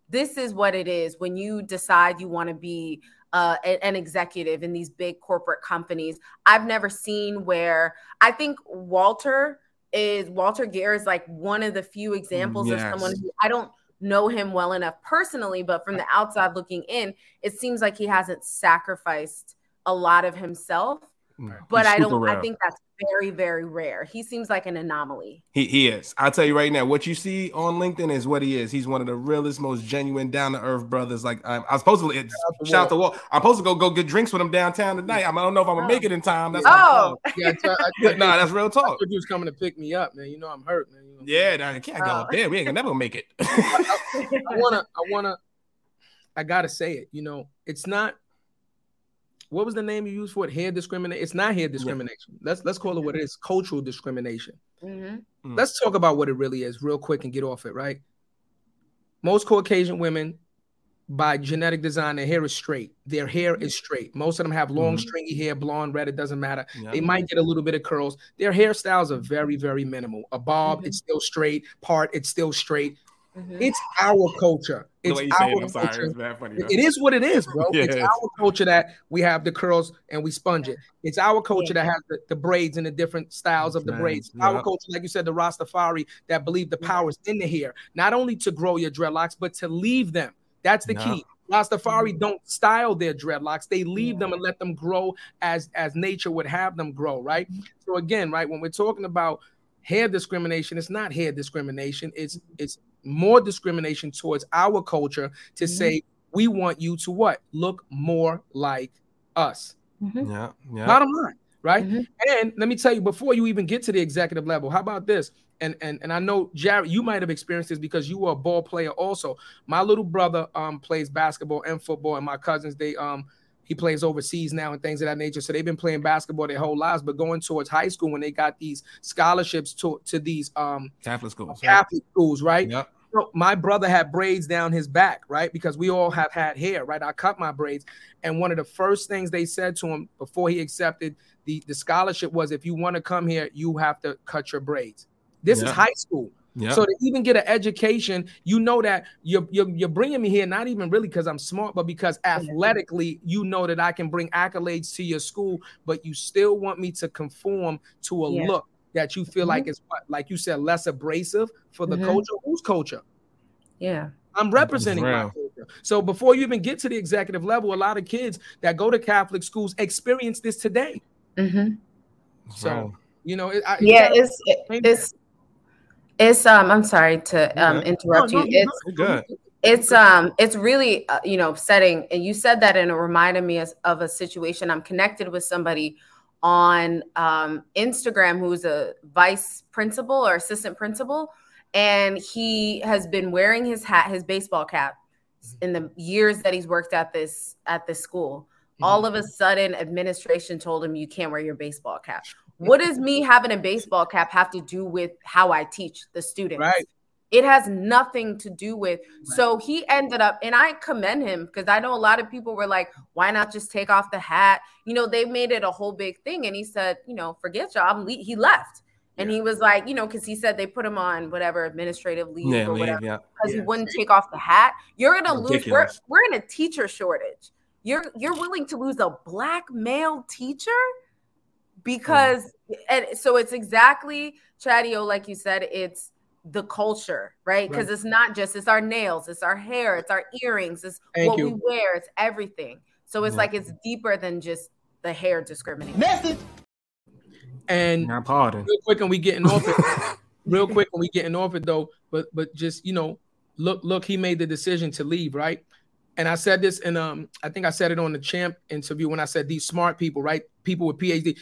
this is what it is when you decide you want to be uh, an executive in these big corporate companies. I've never seen where I think Walter is Walter Geer is like one of the few examples yes. of someone who I don't know him well enough personally, but from the outside looking in, it seems like he hasn't sacrificed a lot of himself. Mm. But I don't. Rare. I think that's very, very rare. He seems like an anomaly. He, he is. I'll tell you right now, what you see on LinkedIn is what he is. He's one of the realest, most genuine, down to earth brothers. Like I'm, I was supposed to shout, shout out the wall. I'm supposed to go go get drinks with him downtown tonight. I, don't know if I'm gonna make it in time. That's oh, yeah. I, nah, that's real talk. He was coming to pick me up, man. You know I'm hurt, man. You know, yeah, nah, I can't go oh. up there. We ain't gonna never make it. I wanna, I wanna, I gotta say it. You know, it's not what was the name you used for it? Hair discrimination. It's not hair discrimination. Yeah. Let's let's call it what it is. Cultural discrimination. Mm-hmm. Mm. Let's talk about what it really is, real quick, and get off it. Right. Most Caucasian women, by genetic design, their hair is straight. Their hair is straight. Most of them have long, mm-hmm. stringy hair, blonde, red. It doesn't matter. Yeah. They might get a little bit of curls. Their hairstyles are very, very minimal. A bob, mm-hmm. it's still straight. Part, it's still straight. Mm-hmm. It's our culture. It's our it, culture. Sorry, funny, it is what it is, bro. yeah, it's our culture that we have the curls and we sponge it. It's our culture yeah. that has the, the, braids and the different styles of the braids. Yeah. Our culture, like you said, the Rastafari that believe the power is in the hair, not only to grow your dreadlocks, but to leave them. That's the key. Rastafari mm-hmm. don't style their dreadlocks; they leave them and let them grow as as nature would have them grow. Right. Mm-hmm. So again, right when we're talking about hair discrimination, it's not hair discrimination. It's it's more discrimination towards our culture to mm-hmm. say we want you to what look more like us. Mm-hmm. Yeah, yeah. Bottom line, right? Mm-hmm. And let me tell you, before you even get to the executive level, how about this? And and and I know Jarrett, you might have experienced this because you were a ball player also. My little brother um plays basketball and football, and my cousins they um he plays overseas now and things of that nature. So they've been playing basketball their whole lives, but going towards high school when they got these scholarships to, to these um Catholic schools, Catholic schools, right? Yep. So my brother had braids down his back, right? Because we all have had hair, right? I cut my braids, and one of the first things they said to him before he accepted the the scholarship was, if you want to come here, you have to cut your braids. This is high school. Yeah. So to even get an education, you know that you're, you're, you're bringing me here not even really because I'm smart, but because athletically, you know that I can bring accolades to your school, but you still want me to conform to a yeah. look that you feel mm-hmm. like is like you said less abrasive for the mm-hmm. culture. Whose culture? Yeah. I'm representing my culture. So before you even get to the executive level, a lot of kids that go to Catholic schools experience this today. Mm-hmm. So you know, I, yeah, it's it's it's um. I'm sorry to um interrupt no, no, you. It's good. It's um. It's really uh, you know upsetting, and you said that, and it reminded me as, of a situation. I'm connected with somebody on um, Instagram who's a vice principal or assistant principal, and he has been wearing his hat, his baseball cap, in the years that he's worked at this at this school. Mm-hmm. All of a sudden, administration told him you can't wear your baseball cap. What does me having a baseball cap have to do with how I teach the students? Right. It has nothing to do with. Right. So he ended up, and I commend him because I know a lot of people were like, why not just take off the hat? You know, they made it a whole big thing. And he said, you know, forget job. He left. And yeah. he was like, you know, because he said they put him on whatever administrative leave yeah, or whatever because yeah. he wouldn't take off the hat. You're gonna Ridiculous. lose. We're, we're in a teacher shortage. You're you're willing to lose a black male teacher because, and so it's exactly Chadeo, like you said, it's the culture, right? Because right. it's not just it's our nails, it's our hair, it's our earrings, it's Thank what you. we wear, it's everything. So it's like it's deeper than just the hair discrimination. Message. And Not pardon. real quick, and we getting off it. real quick, and we getting off it though. But but just you know, look look, he made the decision to leave, right? And I said this, and um, I think I said it on the champ interview when I said these smart people, right? People with PhD.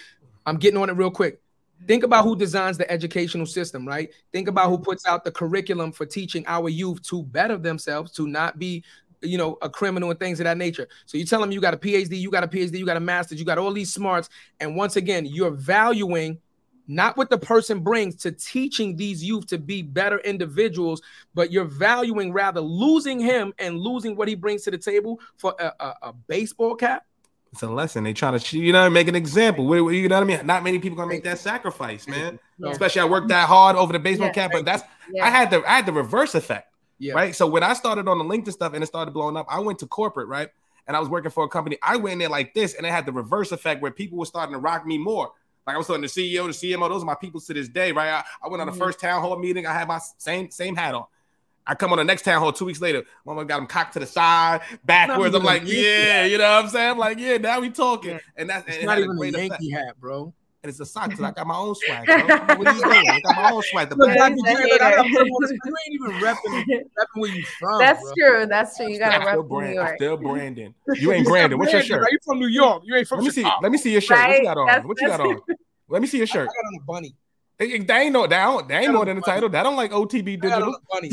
I'm getting on it real quick. Think about who designs the educational system, right? Think about who puts out the curriculum for teaching our youth to better themselves, to not be, you know, a criminal and things of that nature. So you tell them you got a PhD, you got a PhD, you got a master's, you got all these smarts. And once again, you're valuing not what the person brings to teaching these youth to be better individuals, but you're valuing rather losing him and losing what he brings to the table for a, a, a baseball cap it's a lesson. They try to, you know, make an example. You know what I mean? Not many people gonna make that sacrifice, man. Yeah. Especially I worked that hard over the baseball yeah. cap, but that's yeah. I had the I had the reverse effect, yeah. right? So when I started on the LinkedIn stuff and it started blowing up, I went to corporate, right? And I was working for a company. I went in there like this, and it had the reverse effect where people were starting to rock me more. Like I was starting the CEO, the CMO, those are my people to this day, right? I, I went on the mm-hmm. first town hall meeting. I had my same same hat on. I come on the next town hall two weeks later. Mama got him cocked to the side, backwards. I'm like, yeah, you know what I'm saying? I'm like, yeah, now we talking. And that's it's and not even a Yankee effect. hat, bro. And it's a sock because I got my own swag. Bro. what are you doing? I got my own swag. The Look, Dr. J, you ain't even repping, repping where you from. That's bro. true. That's true. You gotta rep brand, New York. Still Brandon. You ain't Brandon. What's your shirt? Are you from New York? You ain't from. Let me see. Let me see your shirt. Right? What you got on? That's, what you got on? Let me see your shirt. I got on a bunny. They, they ain't no that they ain't more than the title. That don't like OTB digital. Funny.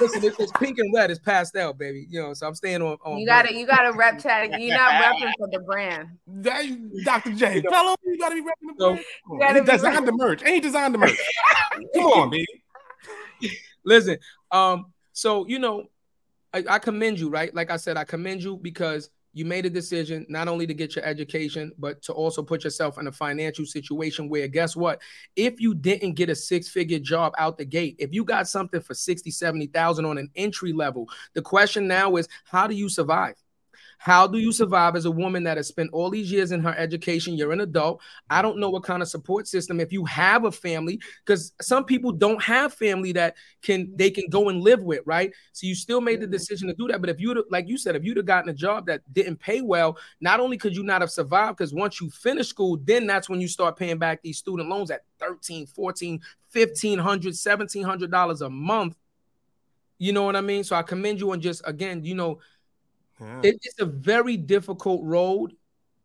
Listen, it's, it's pink and red. It's pastel, baby. You know, so I'm staying on. on you gotta you gotta rep chat. You're not repping for the brand. That, Dr. J, fellow, you gotta be repping the brand. So, he designed the merch. Ain't designed the merch? Come on, baby. Listen, um, so you know, I, I commend you, right? Like I said, I commend you because you made a decision not only to get your education, but to also put yourself in a financial situation where, guess what? If you didn't get a six figure job out the gate, if you got something for 60, 70,000 on an entry level, the question now is, how do you survive? How do you survive as a woman that has spent all these years in her education? You're an adult. I don't know what kind of support system if you have a family, because some people don't have family that can they can go and live with, right? So you still made the mm-hmm. decision to do that. But if you like you said, if you'd have gotten a job that didn't pay well, not only could you not have survived, because once you finish school, then that's when you start paying back these student loans at 13, 14, 1500, 1700 dollars a month. You know what I mean? So I commend you on just again, you know, yeah. It, it's a very difficult road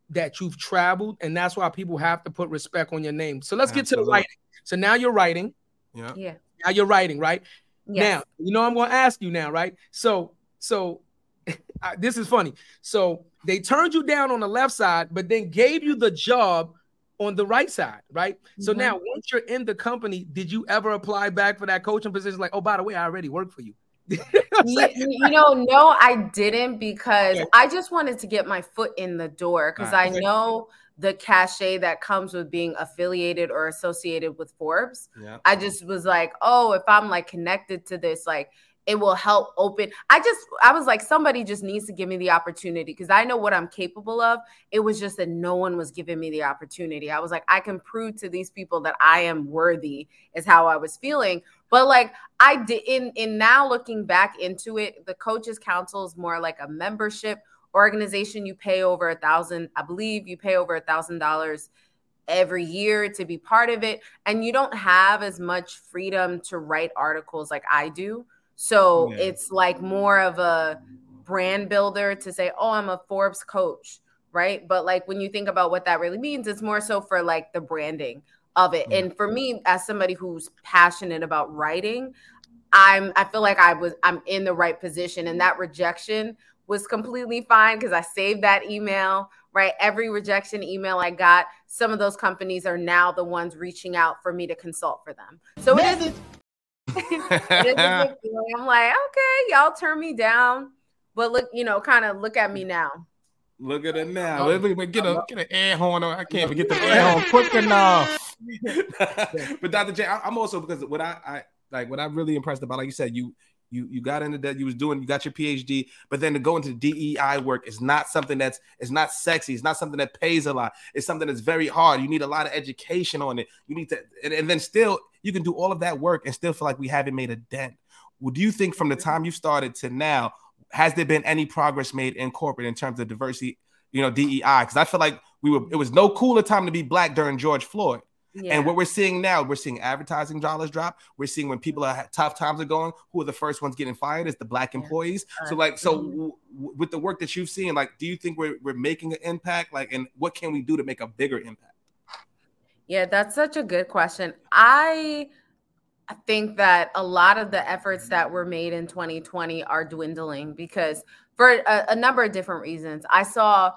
that you've traveled, and that's why people have to put respect on your name. So let's Absolutely. get to the writing. So now you're writing. Yeah. Yeah. Now you're writing, right? Yes. Now, you know I'm going to ask you now, right? So, so this is funny. So they turned you down on the left side, but then gave you the job on the right side, right? Mm-hmm. So now, once you're in the company, did you ever apply back for that coaching position? Like, oh, by the way, I already work for you you, you, know, no, I didn't because I just wanted to get my foot in the door because I know the cachet that comes with being affiliated or associated with Forbes. Yeah. I just was like, oh, if I'm like connected to this, like it will help open. I just, I was like, somebody just needs to give me the opportunity because I know what I'm capable of. It was just that no one was giving me the opportunity. I was like, I can prove to these people that I am worthy, is how I was feeling. But like, I did in in now looking back into it, the coaches council is more like a membership organization. You pay over a thousand, I believe you pay over a thousand dollars every year to be part of it and you don't have as much freedom to write articles like I do so yeah. it's like more of a brand builder to say, oh, I'm a Forbes coach, right? But like when you think about what that really means, it's more so for like the branding of it. Yeah. And for me, as somebody who's passionate about writing, I'm I feel like I was I'm in the right position and that rejection was completely fine because I saved that email, right? Every rejection email I got, some of those companies are now the ones reaching out for me to consult for them. So it is, it is I'm like, okay, y'all turn me down, but look, you know, kind of look at me now. Look at it now. Look, look, get a get an air horn on. I can't forget the air horn quick enough. but Dr. J, I, I'm also because what I, I like what I'm really impressed about, like you said, you you you got into that, you was doing, you got your PhD, but then to go into DEI work is not something that's it's not sexy, it's not something that pays a lot, it's something that's very hard. You need a lot of education on it. You need to, and, and then still you can do all of that work and still feel like we haven't made a dent. Well, do you think from the time you started to now, has there been any progress made in corporate in terms of diversity, you know, DEI? Because I feel like we were it was no cooler time to be black during George Floyd. Yeah. And what we're seeing now, we're seeing advertising dollars drop. We're seeing when people are tough times are going, who are the first ones getting fired? Is the black employees. Yeah. So like, so mm-hmm. w- with the work that you've seen, like, do you think we're we're making an impact? Like, and what can we do to make a bigger impact? Yeah, that's such a good question. I I think that a lot of the efforts that were made in 2020 are dwindling because for a, a number of different reasons. I saw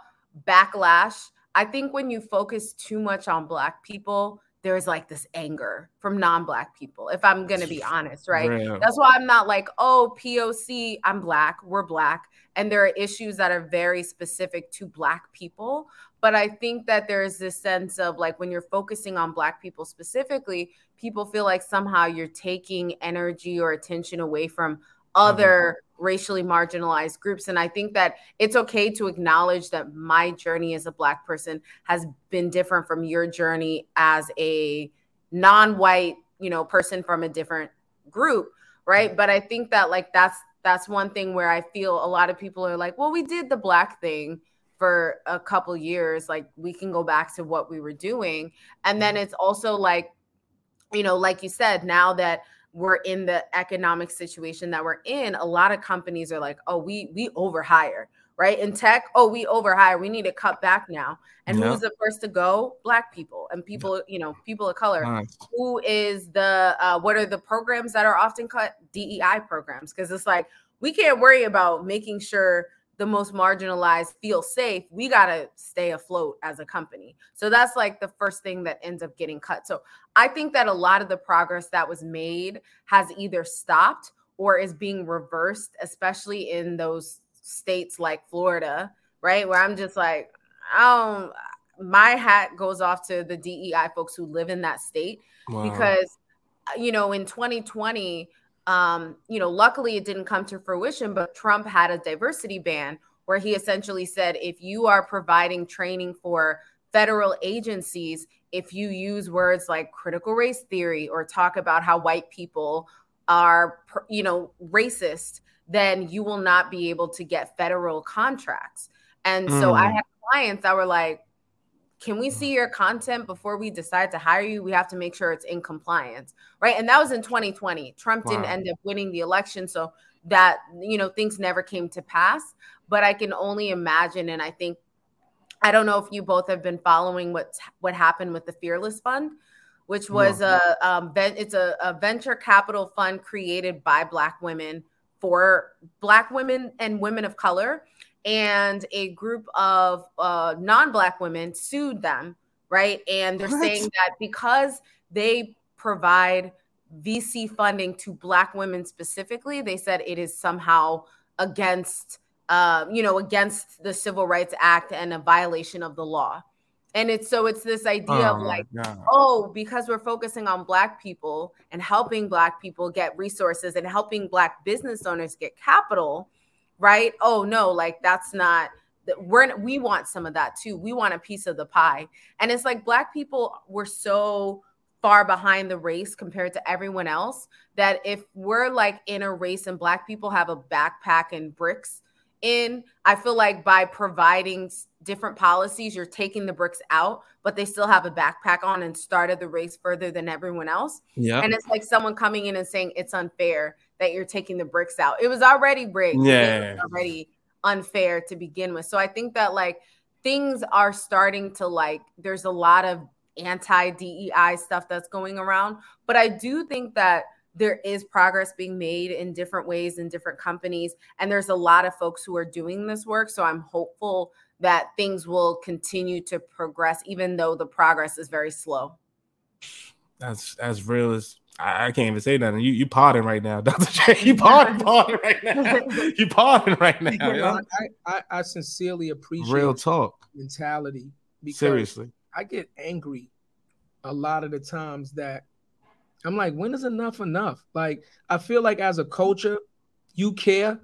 backlash. I think when you focus too much on Black people, there's like this anger from non-black people if i'm going to be honest right that's why i'm not like oh poc i'm black we're black and there are issues that are very specific to black people but i think that there's this sense of like when you're focusing on black people specifically people feel like somehow you're taking energy or attention away from other mm-hmm. Racially marginalized groups. And I think that it's okay to acknowledge that my journey as a Black person has been different from your journey as a non white, you know, person from a different group. Right. But I think that like that's that's one thing where I feel a lot of people are like, well, we did the Black thing for a couple years like we can go back to what we were doing and then mm-hmm. it's also like you know like you said now that we're in the economic situation that we're in, a lot of companies are like, "Oh, we we overhire." Right in tech, oh, we overhire. We need to cut back now. And yep. who's the first to go? Black people and people, you know, people of color. Nice. Who is the? Uh, what are the programs that are often cut? DEI programs, because it's like we can't worry about making sure the most marginalized feel safe, we got to stay afloat as a company. So that's like the first thing that ends up getting cut. So I think that a lot of the progress that was made has either stopped or is being reversed, especially in those states like Florida, right? Where I'm just like, um, my hat goes off to the DEI folks who live in that state wow. because, you know, in 2020, um, you know, luckily it didn't come to fruition, but Trump had a diversity ban where he essentially said if you are providing training for federal agencies, if you use words like critical race theory or talk about how white people are, you know, racist, then you will not be able to get federal contracts. And mm. so I mm. have clients that were like, can we see your content before we decide to hire you? We have to make sure it's in compliance, right? And that was in 2020. Trump wow. didn't end up winning the election, so that you know things never came to pass. But I can only imagine, and I think I don't know if you both have been following what what happened with the Fearless Fund, which was no. a um, it's a, a venture capital fund created by Black women for Black women and women of color and a group of uh, non-black women sued them right? And they're what? saying that because they provide vc funding to black women specifically they said it is somehow against uh, you know against the civil rights act and a violation of the law. And it's so it's this idea oh, of like oh because we're focusing on black people and helping black people get resources and helping black business owners get capital right? Oh no, like that's not we're we want some of that too. We want a piece of the pie. And it's like black people were so far behind the race compared to everyone else that if we're like in a race and black people have a backpack and bricks in, I feel like by providing different policies, you're taking the bricks out, but they still have a backpack on and started the race further than everyone else. Yeah. And it's like someone coming in and saying it's unfair that you're taking the bricks out. It was already bricks. Yeah. already unfair to begin with. So I think that like things are starting to like there's a lot of anti DEI stuff that's going around, but I do think that there is progress being made in different ways in different companies and there's a lot of folks who are doing this work so i'm hopeful that things will continue to progress even though the progress is very slow that's as real as I, I can't even say nothing. You you pardon right now, Dr. J. You pardon, pardon right now. You pardon right now. You know? I, I, I sincerely appreciate real talk mentality. Because Seriously, I get angry a lot of the times that I'm like, when is enough enough? Like, I feel like as a culture, you care,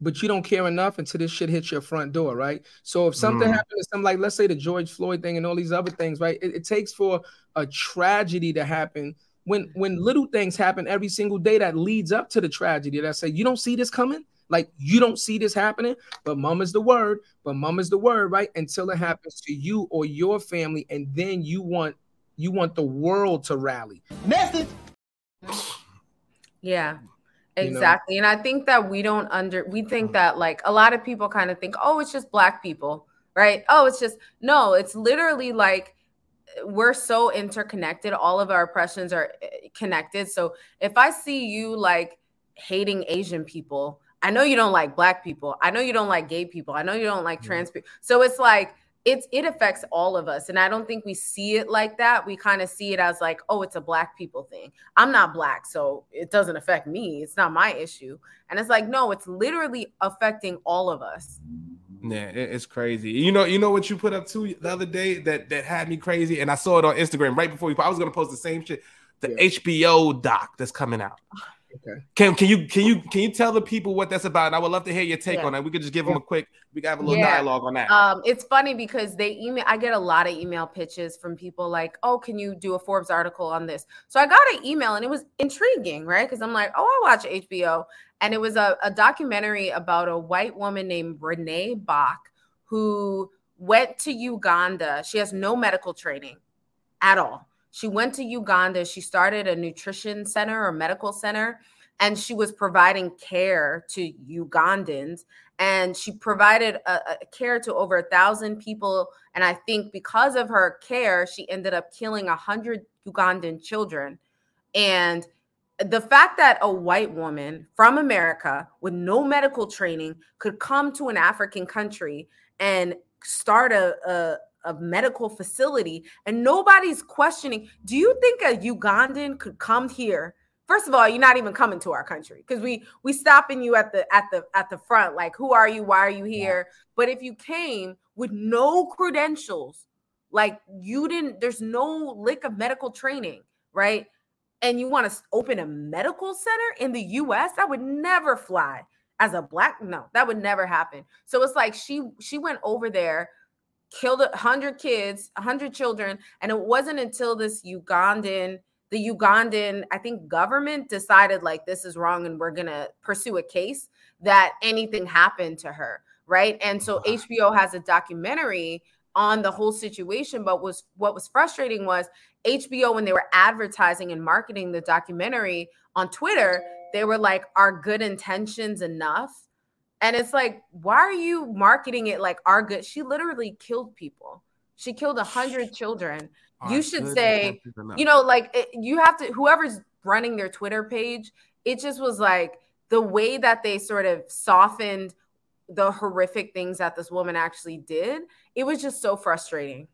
but you don't care enough until this shit hits your front door, right? So if something mm. happens, something like let's say the George Floyd thing and all these other things, right? It, it takes for a tragedy to happen when when little things happen every single day that leads up to the tragedy that say you don't see this coming like you don't see this happening but mom is the word but mom is the word right until it happens to you or your family and then you want you want the world to rally message yeah exactly you know? and i think that we don't under we think that like a lot of people kind of think oh it's just black people right? Oh it's just no it's literally like we're so interconnected all of our oppressions are eh, connected so if i see you like hating asian people i know you don't like black people i know you don't like gay people i know you don't like trans people so it's like it's it affects all of us and i don't think we see it like that we kind of see it as like oh it's a black people thing i'm not black so it doesn't affect me it's not my issue and it's like no it's literally affecting all of us yeah, it's crazy. You know, you know what you put up to the other day that that had me crazy, and I saw it on Instagram right before you. I was gonna post the same shit. The yeah. HBO doc that's coming out. Okay. Can can you can you can you tell the people what that's about? And I would love to hear your take yeah. on that. We could just give them a quick. We got have a little yeah. dialogue on that. Um, it's funny because they email. I get a lot of email pitches from people like, "Oh, can you do a Forbes article on this?" So I got an email and it was intriguing, right? Because I'm like, "Oh, I watch HBO," and it was a, a documentary about a white woman named Renee Bach who went to Uganda. She has no medical training at all she went to Uganda. She started a nutrition center or medical center, and she was providing care to Ugandans. And she provided a, a care to over a thousand people. And I think because of her care, she ended up killing a hundred Ugandan children. And the fact that a white woman from America with no medical training could come to an African country and start a, a a medical facility and nobody's questioning do you think a ugandan could come here? First of all you're not even coming to our country because we we stopping you at the at the at the front like who are you why are you here? Yeah. but if you came with no credentials like you didn't there's no lick of medical training right? And you want to open a medical center in the US that would never fly. As a black no that would never happen. So it's like she she went over there killed a hundred kids, a hundred children, and it wasn't until this Ugandan, the Ugandan, I think government decided like this is wrong and we're gonna pursue a case that anything happened to her, right? And so HBO has a documentary on the whole situation, but was what was frustrating was HBO when they were advertising and marketing the documentary on Twitter, they were like, "Are good intentions enough?" And it's like, why are you marketing it like our good? She literally killed people. She killed a hundred children. you should say, you know, like it, you have to, whoever's running their Twitter page, it just was like the way that they sort of softened the horrific things that this woman actually did. It was just so frustrating.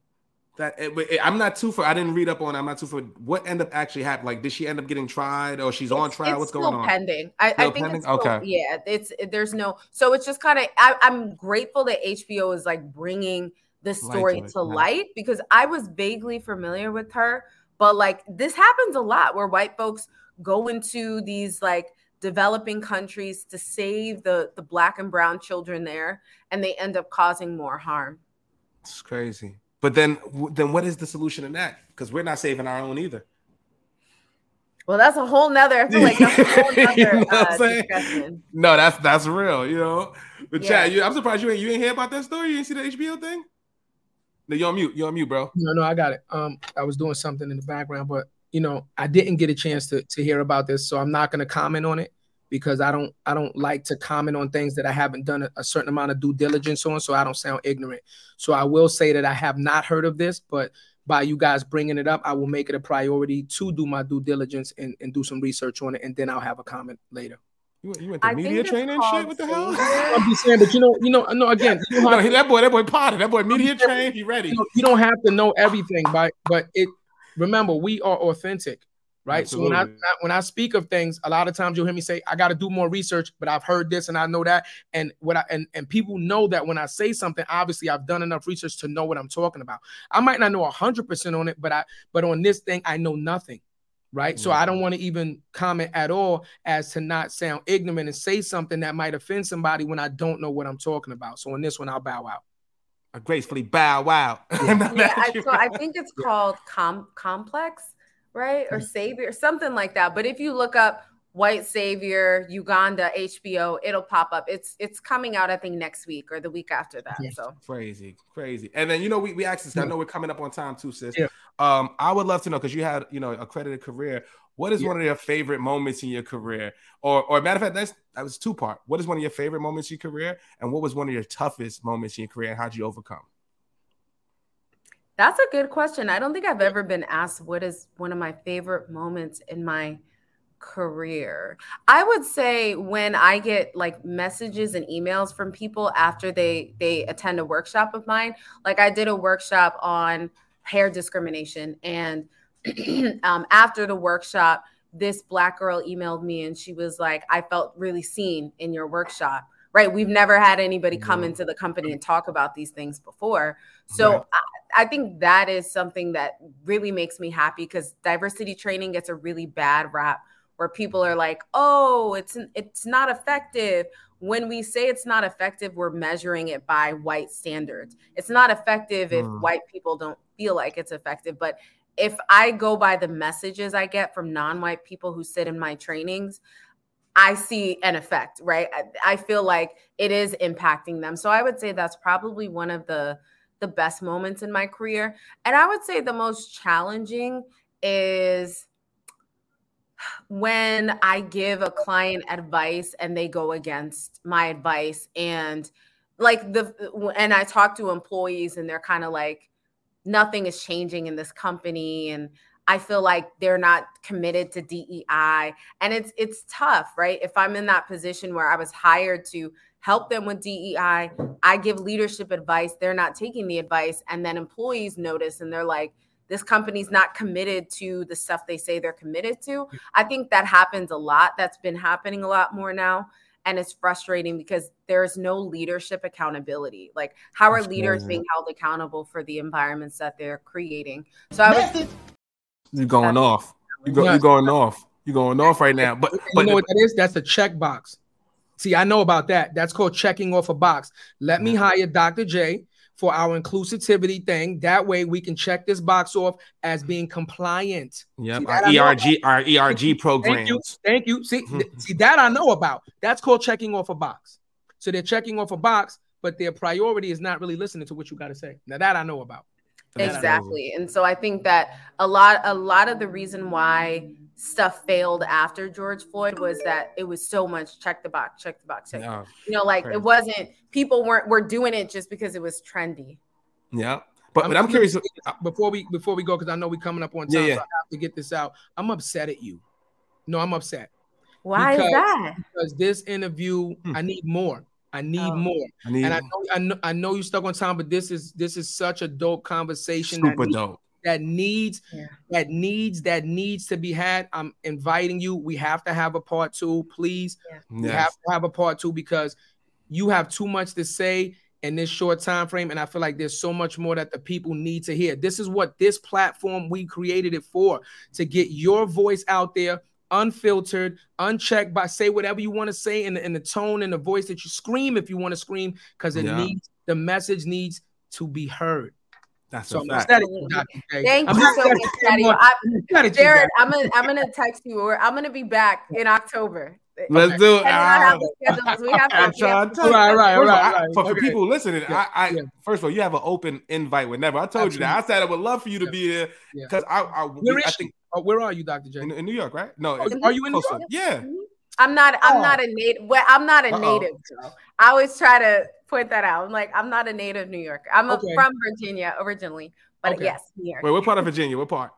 That eh, eh, I'm not too for. I didn't read up on. I'm not too for. What end up actually happened? Like, did she end up getting tried, or she's it's, on trial? What's going on? Pending. I, I think pending? it's still, okay. Yeah, it's there's no. So it's just kind of. I'm grateful that HBO is like bringing the story light to, to light because I was vaguely familiar with her, but like this happens a lot where white folks go into these like developing countries to save the the black and brown children there, and they end up causing more harm. It's crazy. But then, then what is the solution in that? Because we're not saving our own either. Well, that's a whole nother. I feel like that's a whole nother you know uh, discussion. No, that's that's real. You know, but yeah. Chad, you, I'm surprised you ain't you ain't hear about that story. You ain't see the HBO thing. No, you're on mute. You're on mute, bro. No, no, I got it. Um, I was doing something in the background, but you know, I didn't get a chance to to hear about this, so I'm not going to comment on it because I don't I don't like to comment on things that I haven't done a, a, certain amount of due diligence on, so I don't sound ignorant. So I will say that I have not heard of this, but by you guys bringing it up. I will make it a priority to do my due diligence and, and do some research on it, and then I'll have a comment later. You, you went to I media training shit? What the hell? I'm just saying, but you know, you know, no. Again, you know, that boy, that boy potted. That boy media trained. He ready. You, know, you don't have to know everything, but but it. Remember, we are authentic right? Absolutely. So when I when I speak of things, a lot of times you'll hear me say, "I got to do more research," but I've heard this and I know that, and what I and and people know that when I say something, obviously I've done enough research to know what I'm talking about. I might not know hundred percent on it, but I but on this thing I know nothing. Right. Mm-hmm. So I don't want to even comment at all as to not sound ignorant and say something that might offend somebody when I don't know what I'm talking about. So on this one, I'll bow out. I gracefully bow wow. Yeah, yeah I, so I think it's called com- complex right? Or mm. Savior, something like that. But if you look up White Savior, Uganda, HBO, it'll pop up. It's it's coming out, I think, next week or the week after that. Yeah. So crazy, crazy. And then you know, we, we asked this, yeah. I know we're coming up on time too, sis. Yeah. Um, I would love to know because you had you know accredited career. What is yeah. one of your favorite moments in your career? Or, or matter of fact, that's that was two part. What is one of your favorite moments in your career? And what was one of your toughest moments in your career? And how'd you overcome? That's a good question. I don't think I've ever been asked what is one of my favorite moments in my career. I would say when I get like messages and emails from people after they they attend a workshop of mine. Like I did a workshop on hair discrimination and um, after the workshop this black girl emailed me and she was like I felt really seen in your workshop right? We've never had anybody come into the company and talk about these things before. So right. I, think that is something that really makes me happy because diversity training gets a really bad rap where people are like, "Oh, it's it's not effective." When we say it's not effective, we're measuring it by white standards. It's not effective if mm. white people don't feel like it's effective, but if I go by the messages I get from non-white people who sit in my trainings, I see an effect, right? I, I, feel like it is impacting them. So I would say that's probably one of the the best moments in my career. And I would say the most challenging is when I give a client advice and they go against my advice and like the and I talk to employees and they're kind of like nothing is changing in this company and I feel like they're not committed to DEI and it's it's tough, right? If I'm in that position where I was hired to help them with DEI, I give leadership advice, they're not taking the advice and then employees notice and they're like this company's not committed to the stuff they say they're committed to. I think that happens a lot. That's been happening a lot more now and it's frustrating because there's no leadership accountability. Like, how are leaders being held accountable for the environments that they're creating? So I was. you're going off. You go, you're going off. You're going off right now. But, but you know what that is? That's a check box. See, I know about that. That's called checking off a box. Let me hire Dr. J for our inclusivity thing. That way we can check this box off as being compliant. Yep, our ERG, our ERG program. Thank you. Thank you. See, see that I know about. That's called checking off a box. So they're checking off a box, but their priority is not really listening to what you got to say. Now that I know about. Exactly. And so I think that a lot a lot of the reason why stuff failed after George Floyd was that it was so much check the box, check the box, check. Yeah. You know, like it wasn't people weren't were doing it just because it was trendy. Yeah. But, I'm, but I'm curious before we before we go because I know we're coming up on time, yeah, yeah. so I have to get this out. I'm upset at you. No, I'm upset. Why because, is that? Because this interview, hmm. I need more. I need oh. more. I need and I know, I know I know you stuck on time, but this is this is such a dope conversation. Super dope. That needs yeah. that needs that needs to be had. I'm inviting you. We have to have a part two, please. Yeah. We have to have a part two because you have too much to say in this short time frame and i feel like there's so much more that the people need to hear this is what this platform we created it for to get your voice out there unfiltered, unchecked by say whatever you want to say in the, in the tone and the voice that you scream if you want to scream because it yeah. needs the message needs to be heard. That's so a fact. Thank you I'm so much, Daddy. I, Jarrett, I'm gonna I'm gonna text you or I'm gonna be back in October. Let's okay. do it. Uh, we have to, to right, right, right, right. For, okay. people listening, yeah. I, I yeah. first of all, you have an open invite whenever. I told Absolutely. you that. I said I would love for you to yeah. be there because I, I, I think Oh, where are you, Dr. J? In, in New York, right? No, oh, are you in New York? Yeah. I'm not. I'm oh. not a native. Well, I'm not a Uh-oh. native. Though. I always try to point that out. I'm like, I'm not a native New Yorker. I'm okay. from Virginia originally, but okay. yes, New York. Wait, what part of Virginia? What part?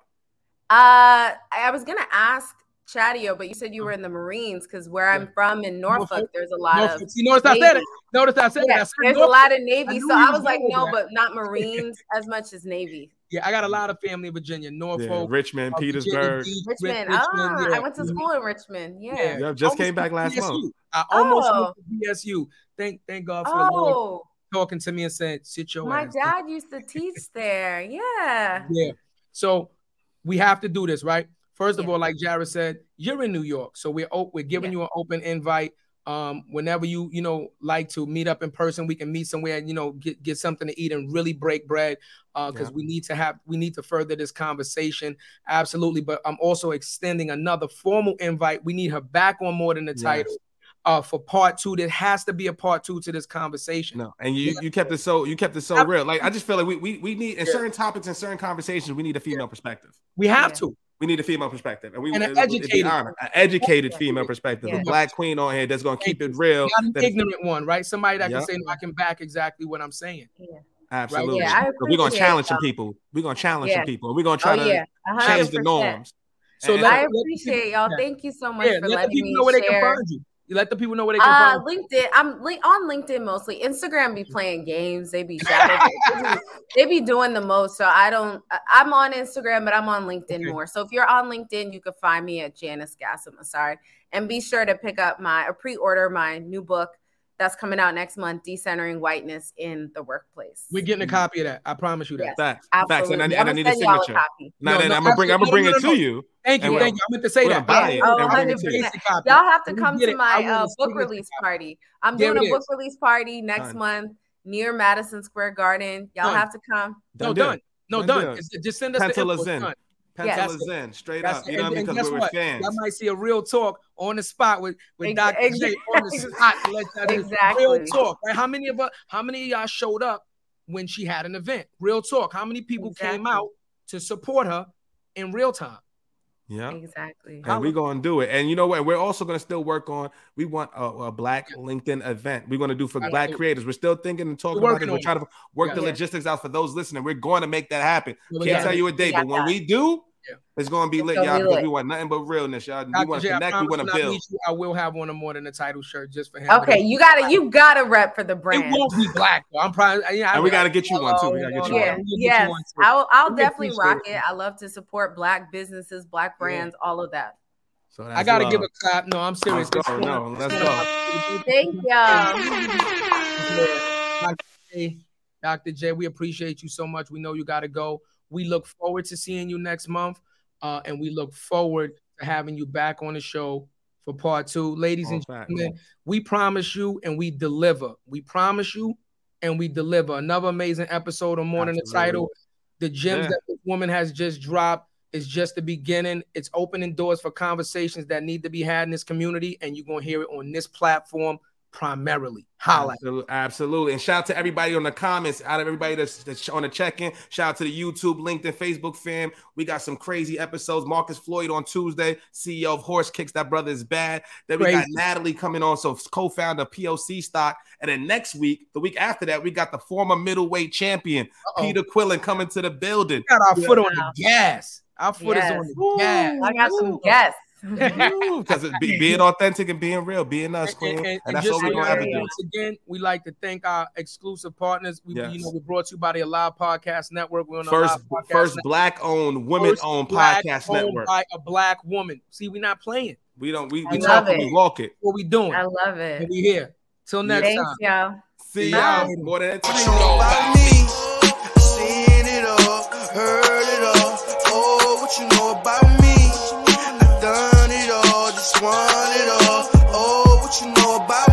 Uh, I was gonna ask Chadeo, but you said you were in the Marines because where yeah. I'm from in Norfolk, Norfolk, there's a lot Norfolk. of. You notice I said it. Notice I said yeah, it. there's Norfolk. a lot of Navy, I so I was like, no, that. but not Marines as much as Navy. Yeah, I got a lot of family in Virginia, Norfolk, yeah, Richmond, uh, Petersburg, Virginia, Richmond. Richmond ah, yeah. I went to school in Richmond. Yeah, yeah, yeah just came back last BSU. month. I almost oh. went to BSU. Thank, thank God for oh. the Lord oh. talking to me and said, "Sit your My ass." My dad used to teach there. Yeah. Yeah. So we have to do this, right? First of yeah. all, like Jarrett said, you're in New York, so we're we're giving yeah. you an open invite. Um, whenever you you know like to meet up in person, we can meet somewhere and you know get get something to eat and really break bread. Uh, because yeah. we need to have we need to further this conversation. Absolutely, but I'm also extending another formal invite. We need her back on more than the yes. title uh, for part two. There has to be a part two to this conversation. No, and you yeah. you kept it so you kept it so real. Like I just feel like we we, we need in yeah. certain topics and certain conversations we need a female perspective. We have to. We need a female perspective, and we and an educated, an educated female perspective. Yeah. A black queen on here that's gonna keep it real. Not an ignorant one, right? Somebody that yep. can say, no, "I can back exactly what I'm saying." Yeah. Absolutely. Right? Yeah, we're gonna challenge some people. We're gonna challenge some people. We're gonna try oh, to change the norms. So let, I appreciate y'all. Thank you so much for letting me know where share. they can find you. You let the people know where they can uh, find LinkedIn. I'm li- on LinkedIn mostly. Instagram be playing games. They be they, be, they be doing the most. So I don't. I'm on Instagram, but I'm on LinkedIn okay. more. So if you're on LinkedIn, you can find me at Janice Gassama. Sorry, and be sure to pick up my or pre-order my new book that's coming out next month, Decentering Whiteness in the Workplace. We're getting a copy of that. I promise you that. Yes, Facts. Absolutely. Facts. And I, and I need a signature. A no, no, no, I'm gonna bring I'm gonna bring it to you. Thank you, thank you. I meant to say that. Buy it oh, 100%. Y'all have to come to my uh, book release party. I'm doing a book release party next month near Madison Square Garden. Y'all have to come. No, done. No, done. Just send us the info. Pencil yes. in straight up. You know what I mean? Because we're what? fans. I might see a real talk on the spot with, with Dr. J on the spot. Let that exactly. real talk. Right? How many of us, how many of y'all showed up when she had an event? Real talk. How many people exactly. came out to support her in real time? Yeah, exactly. And we're gonna do it. And you know what? We're also gonna still work on. We want a, a Black LinkedIn event. We're gonna do for Black creators. We're still thinking and talking about it. We're trying to work yeah, the logistics out for those listening. We're going to make that happen. Can't tell you a date, but when we do, yeah. It's gonna be lit, y'all, because lit. we want nothing but realness, y'all. We want to connect, we want to build. You, I will have one of more than the title shirt just for him. Okay, you gotta you gotta rep for the brand. It won't be black though. I'm probably yeah, and we gotta get you one too. We gotta get you yeah. one. Yes, I'll I'll definitely rock it. I love to support black businesses, black brands, yeah. all of that. So I gotta love. give a clap. No, I'm serious. Let's go. No, let's go. Thank y'all. Dr. J, we appreciate you so much. We know you gotta go. We look forward to seeing you next month. Uh, and we look forward to having you back on the show for part two. Ladies All and gentlemen, we promise you and we deliver. We promise you and we deliver. Another amazing episode of More Than the Title. The gems yeah. that this woman has just dropped is just the beginning. It's opening doors for conversations that need to be had in this community, and you're going to hear it on this platform primarily. Holla. Absolutely, absolutely. And shout out to everybody on the comments, out of everybody that's, that's on the check-in. Shout out to the YouTube, LinkedIn, Facebook fam. We got some crazy episodes. Marcus Floyd on Tuesday, CEO of Horse Kicks. That brother is bad. Then we crazy. got Natalie coming on, so co-founder POC stock. And then next week, the week after that, we got the former middleweight champion, Uh-oh. Peter Quillin, coming to the building. We got our yeah. foot on the gas. Our foot yes. is on the gas. I got some gas because be, being authentic and being real, being us, queen, and, and, and that's what we're gonna have to do. Once again, we like to thank our exclusive partners. We, yes. you know, we brought to you by the Alive Podcast Network. We're on first, first black-owned, women-owned podcast network by a black woman. See, we're not playing. We don't. We, we talk it. we walk it. What we doing? I love it. And we here. Till next Thanks, time. y'all. See y'all. More than what just want it all. Oh, what you know about